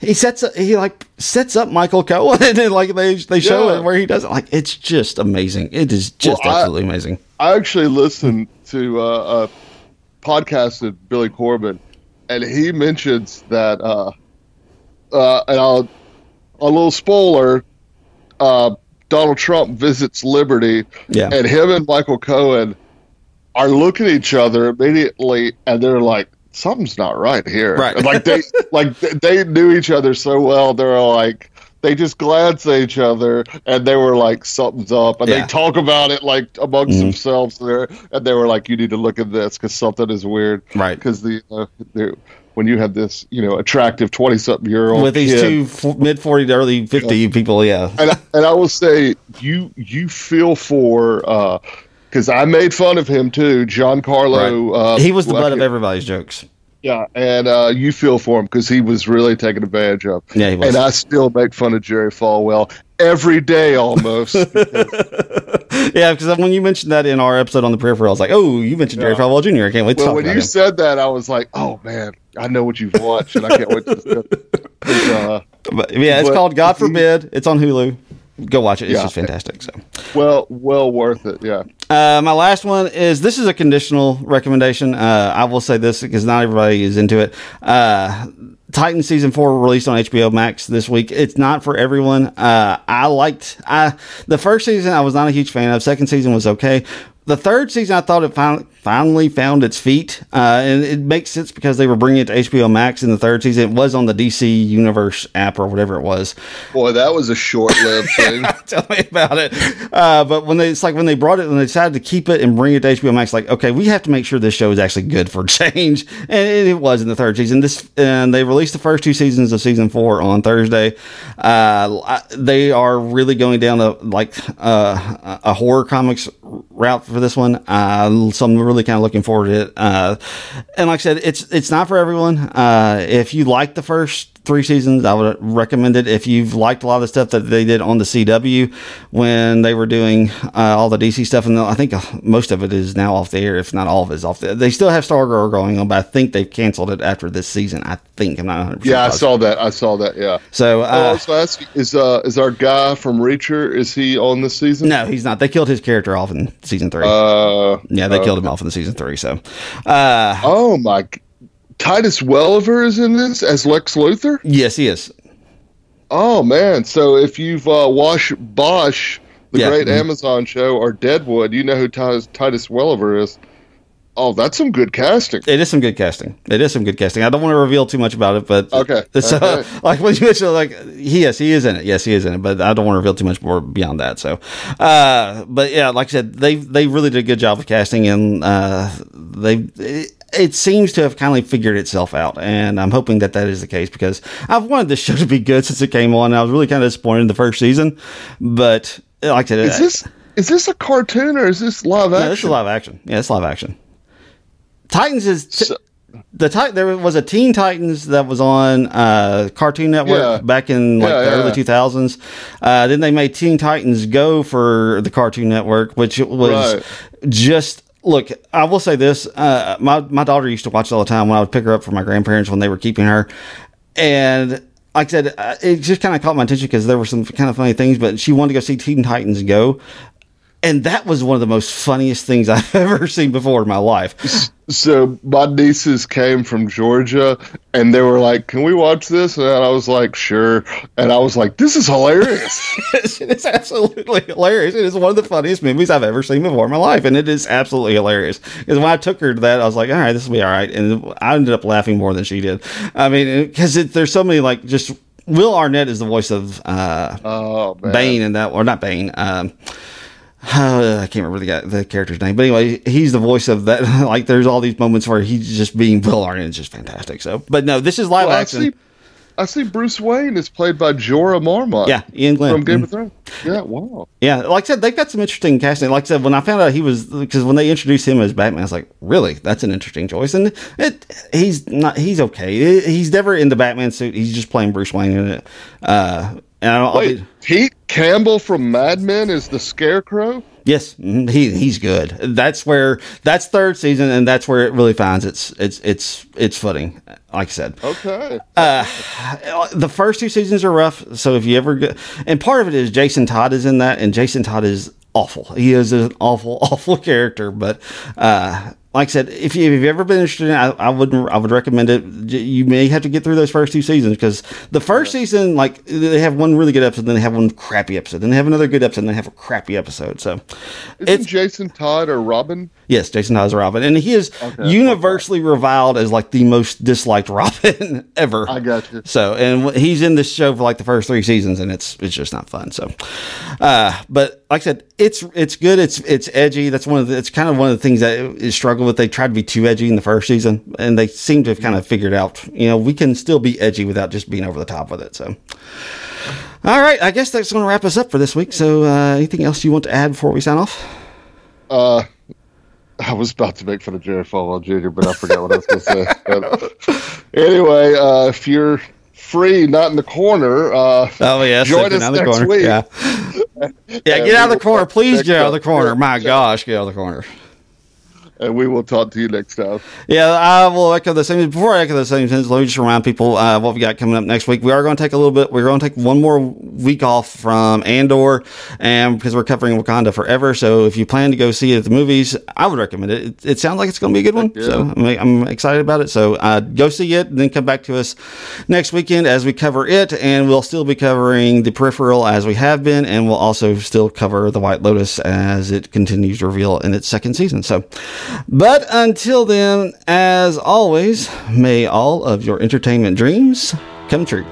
[SPEAKER 2] he sets up, he like sets up Michael Cohen, [laughs] and then, like they they show
[SPEAKER 3] Yeah.
[SPEAKER 2] it where he does it. Like it's just amazing. It is just
[SPEAKER 3] Well, I-
[SPEAKER 2] absolutely amazing.
[SPEAKER 3] I actually listened to uh, a podcast with Billy Corben, and he mentions that, uh, uh, and I'll, a little spoiler, uh, Donald Trump visits Liberty,
[SPEAKER 2] Yeah.
[SPEAKER 3] and him and Michael Cohen are looking at each other immediately, and they're like, something's not right here.
[SPEAKER 2] Right.
[SPEAKER 3] like they, [laughs] like they knew each other so well. They're like, they just glanced at each other and they were like, something's up. And
[SPEAKER 2] Yeah.
[SPEAKER 3] they talk about it like amongst
[SPEAKER 2] Mhm.
[SPEAKER 3] themselves there. And they were like, you need to look at this because something is weird.
[SPEAKER 2] Right.
[SPEAKER 3] Because the, uh, the, when you have this, you know, attractive 20 something year old
[SPEAKER 2] with these
[SPEAKER 3] kid,
[SPEAKER 2] two f- mid 40 to early 50 people yeah
[SPEAKER 3] and I, and I will say you you feel for because I made fun of him too, Giancarlo. Uh,
[SPEAKER 2] he was the butt of everybody's jokes
[SPEAKER 3] Yeah, and uh, you feel for him because he was really taken advantage of.
[SPEAKER 2] Yeah, he was.
[SPEAKER 3] And I still make fun of Jerry Falwell every day almost. [laughs]
[SPEAKER 2] yeah because when you mentioned that in our episode on the peripheral i was like oh you mentioned jerry
[SPEAKER 3] Yeah.
[SPEAKER 2] falwell jr i can't wait to
[SPEAKER 3] well,
[SPEAKER 2] talk
[SPEAKER 3] when
[SPEAKER 2] about
[SPEAKER 3] you
[SPEAKER 2] him
[SPEAKER 3] said that, I was like, oh man, I know what you've watched, and I can't wait to. 'cause, uh,
[SPEAKER 2] but yeah it's
[SPEAKER 3] but-
[SPEAKER 2] called god forbid it's on hulu go watch it it's
[SPEAKER 3] Yeah.
[SPEAKER 2] just fantastic so
[SPEAKER 3] well, well worth it. Yeah.
[SPEAKER 2] Uh, my last one is this is a conditional recommendation. Uh, I will say this because not everybody is into it. Uh, Titan season four released on HBO Max this week. It's not for everyone. Uh, I liked I the first season. I was not a huge fan of. Second season was okay. The third season, I thought it fin- finally found its feet, uh, and it makes sense because they were bringing it to HBO Max in the third season. It was on the DC Universe app or whatever it was.
[SPEAKER 3] Boy, that was a short-lived [laughs] thing. [laughs]
[SPEAKER 2] Tell me about it. Uh, but when they, it's like when they brought it, when they decided to keep it and bring it to HBO Max, like, okay, we have to make sure this show is actually good for [laughs] change. And it was in the third season. This, and they released the first two seasons of season four on Thursday. Uh, they are really going down a, like, uh, a horror comics route for this one. Uh, so I'm really kind of looking forward to it. Uh, and like I said, it's, it's not for everyone. Uh, if you like the first, three seasons. I would recommend it if you've liked a lot of the stuff that they did on the CW when they were doing uh, all the DC stuff. And I think uh, most of it is now off the air, if not all of it is off the They still have Stargirl going on, but I think they've canceled it after this season. I think I'm not 100%
[SPEAKER 3] yeah, I saw that. I saw that. Yeah.
[SPEAKER 2] So,
[SPEAKER 3] Oh, I
[SPEAKER 2] uh,
[SPEAKER 3] ask is uh is our guy from Reacher is he on this season?
[SPEAKER 2] no, he's not. They killed his character off in season three.
[SPEAKER 3] Uh,
[SPEAKER 2] yeah, they killed him off in the season three. So, uh,
[SPEAKER 3] oh my! Titus Welliver is in this as Lex Luthor.
[SPEAKER 2] yes, he is.
[SPEAKER 3] Oh man! So if you've uh, watched Bosch, the
[SPEAKER 2] Yeah.
[SPEAKER 3] great
[SPEAKER 2] Mhm.
[SPEAKER 3] Amazon show, or Deadwood, you know who Titus, Titus Welliver is. Oh, that's some good casting.
[SPEAKER 2] It is some good casting. It is some good casting. I don't want to reveal too much about it, but
[SPEAKER 3] Okay, [laughs]
[SPEAKER 2] So,
[SPEAKER 3] okay. [laughs]
[SPEAKER 2] like when you mentioned, like he yes, he is in it. Yes, he is in it. But I don't want to reveal too much more beyond that. So, uh, but yeah, like I said, they they really did a good job of casting, and uh, they. it seems to have kind of figured itself out, and I'm hoping that that is the case because I've wanted this [laughs] show to be good since it came on. I was really kind of disappointed in the first season, but like I said,
[SPEAKER 3] Is this is this a cartoon or is this live
[SPEAKER 2] no,
[SPEAKER 3] action?
[SPEAKER 2] this is live action. Yeah, it's live action. Titans is t-
[SPEAKER 3] So-
[SPEAKER 2] the Tit- there was a Teen Titans that was on uh, Cartoon Network
[SPEAKER 3] Yeah.
[SPEAKER 2] back in like
[SPEAKER 3] Yeah,
[SPEAKER 2] the
[SPEAKER 3] yeah.
[SPEAKER 2] early 2000s. Uh, then they made Teen Titans Go for the Cartoon Network, which was
[SPEAKER 3] Right.
[SPEAKER 2] just look. I will say this: uh, my my daughter used to watch all the time when I would pick her up from my grandparents when they were keeping her, and. Like I said, uh, it just kind of caught my attention because there were some kind of funny things, but she wanted to go see Teen Titans Go. And that was one of the most funniest things [laughs] I've ever seen before in my life.
[SPEAKER 3] So my nieces came from Georgia and they were like, "Can we watch this?" And I was like, "Sure." And I was like, "This is hilarious." [laughs]
[SPEAKER 2] it is absolutely hilarious. It is one of the funniest movies I've ever seen before in my life, and it is absolutely hilarious. Because when I took her to that, I was like, "All right, this will be all right," and I ended up laughing more than she did. I mean, because there's so many like just Will Arnett is the voice of uh,
[SPEAKER 3] oh.
[SPEAKER 2] Bane in that, or not Bane. Um, uh, [sighs] I can't remember the guy, the character's name, but anyway, he's the voice of that. [laughs] Like, there's all these moments where he's just being Will Arnett. It's just fantastic. So, but no, this is live
[SPEAKER 3] Well, I
[SPEAKER 2] action.
[SPEAKER 3] see. I see Bruce Wayne is played by Jorah Mormont.
[SPEAKER 2] Yeah, Iain Glen.
[SPEAKER 3] from Game
[SPEAKER 2] Mhm.
[SPEAKER 3] of Thrones. Yeah, wow.
[SPEAKER 2] Yeah, like I said, they've got some interesting casting. Like I said, when I found out he was, because when they introduced him as Batman, I was like, really, that's an interesting choice. And it, he's not, he's okay. He's never in the Batman suit. He's just playing Bruce Wayne in it. Uh, and
[SPEAKER 3] Wait,
[SPEAKER 2] be,
[SPEAKER 3] Pete Campbell from Mad Men is the Scarecrow.
[SPEAKER 2] yes, mhm, he he's good. That's where that's third season, and that's where it really finds its its its its footing. Like I said,
[SPEAKER 3] Okay.
[SPEAKER 2] the first two seasons are rough. So if you ever get, and part of it is Jason Todd is in that, and Jason Todd is awful. He is an awful, [laughs] awful character. But uh, like I said, if, you, if you've ever been interested in it, I, I would I would recommend it. You may have to get through those first two seasons because the first season, like they have one really good episode, then they have one crappy episode, then they have another good episode, and they have a crappy episode. So
[SPEAKER 3] Isn't
[SPEAKER 2] it's
[SPEAKER 3] Jason Todd or Robin?
[SPEAKER 2] Yes, Jason is Robin, and he is universally reviled as like the most disliked [laughs] Robin ever.
[SPEAKER 3] I got you.
[SPEAKER 2] So, and he's in this show for like the first three seasons, and it's it's just not fun. So, uh, but like I said, it's it's good. It's it's edgy. That's one of the, it's kind of one of the things that is struggled with. They tried to be too edgy in the first season, and they seem to have kind of figured out, you know, we can still be edgy without just being over the top with it. So. All right, I guess that's going to wrap us up for this week. So, uh, anything else you want to add before we sign off?
[SPEAKER 3] Uh, [laughs] I was about to make fun of Jerry Falwell Jr., but I forgot what I was going to say. But anyway, uh, if you're free, not in the corner, uh,
[SPEAKER 2] Oh yeah,
[SPEAKER 3] join us
[SPEAKER 2] out of the
[SPEAKER 3] next
[SPEAKER 2] corner.
[SPEAKER 3] week.
[SPEAKER 2] Yeah, [laughs] yeah. Get out of the corner, please. Get out of the corner. My gosh, get out of the corner.
[SPEAKER 3] And we will talk to you next time.
[SPEAKER 2] Yeah, I will echo the same. Before I echo the same sentence, let me just remind people uh, what we got coming up next week. We are going to take a little bit. We're going to take one more week off from Andor, and because we're covering Wakanda forever. So if you plan to go see it at the movies, I would recommend it. It, it sounds like it's going to be a good one.
[SPEAKER 3] yeah.
[SPEAKER 2] So I'm, I'm excited about it. So uh, go see it, and then come back to us next weekend as we cover it, and we'll still be covering the Peripheral as we have been, and we'll also still cover the White Lotus as it continues to reveal in its second season. So, but until then, as always, may all of your entertainment dreams come true.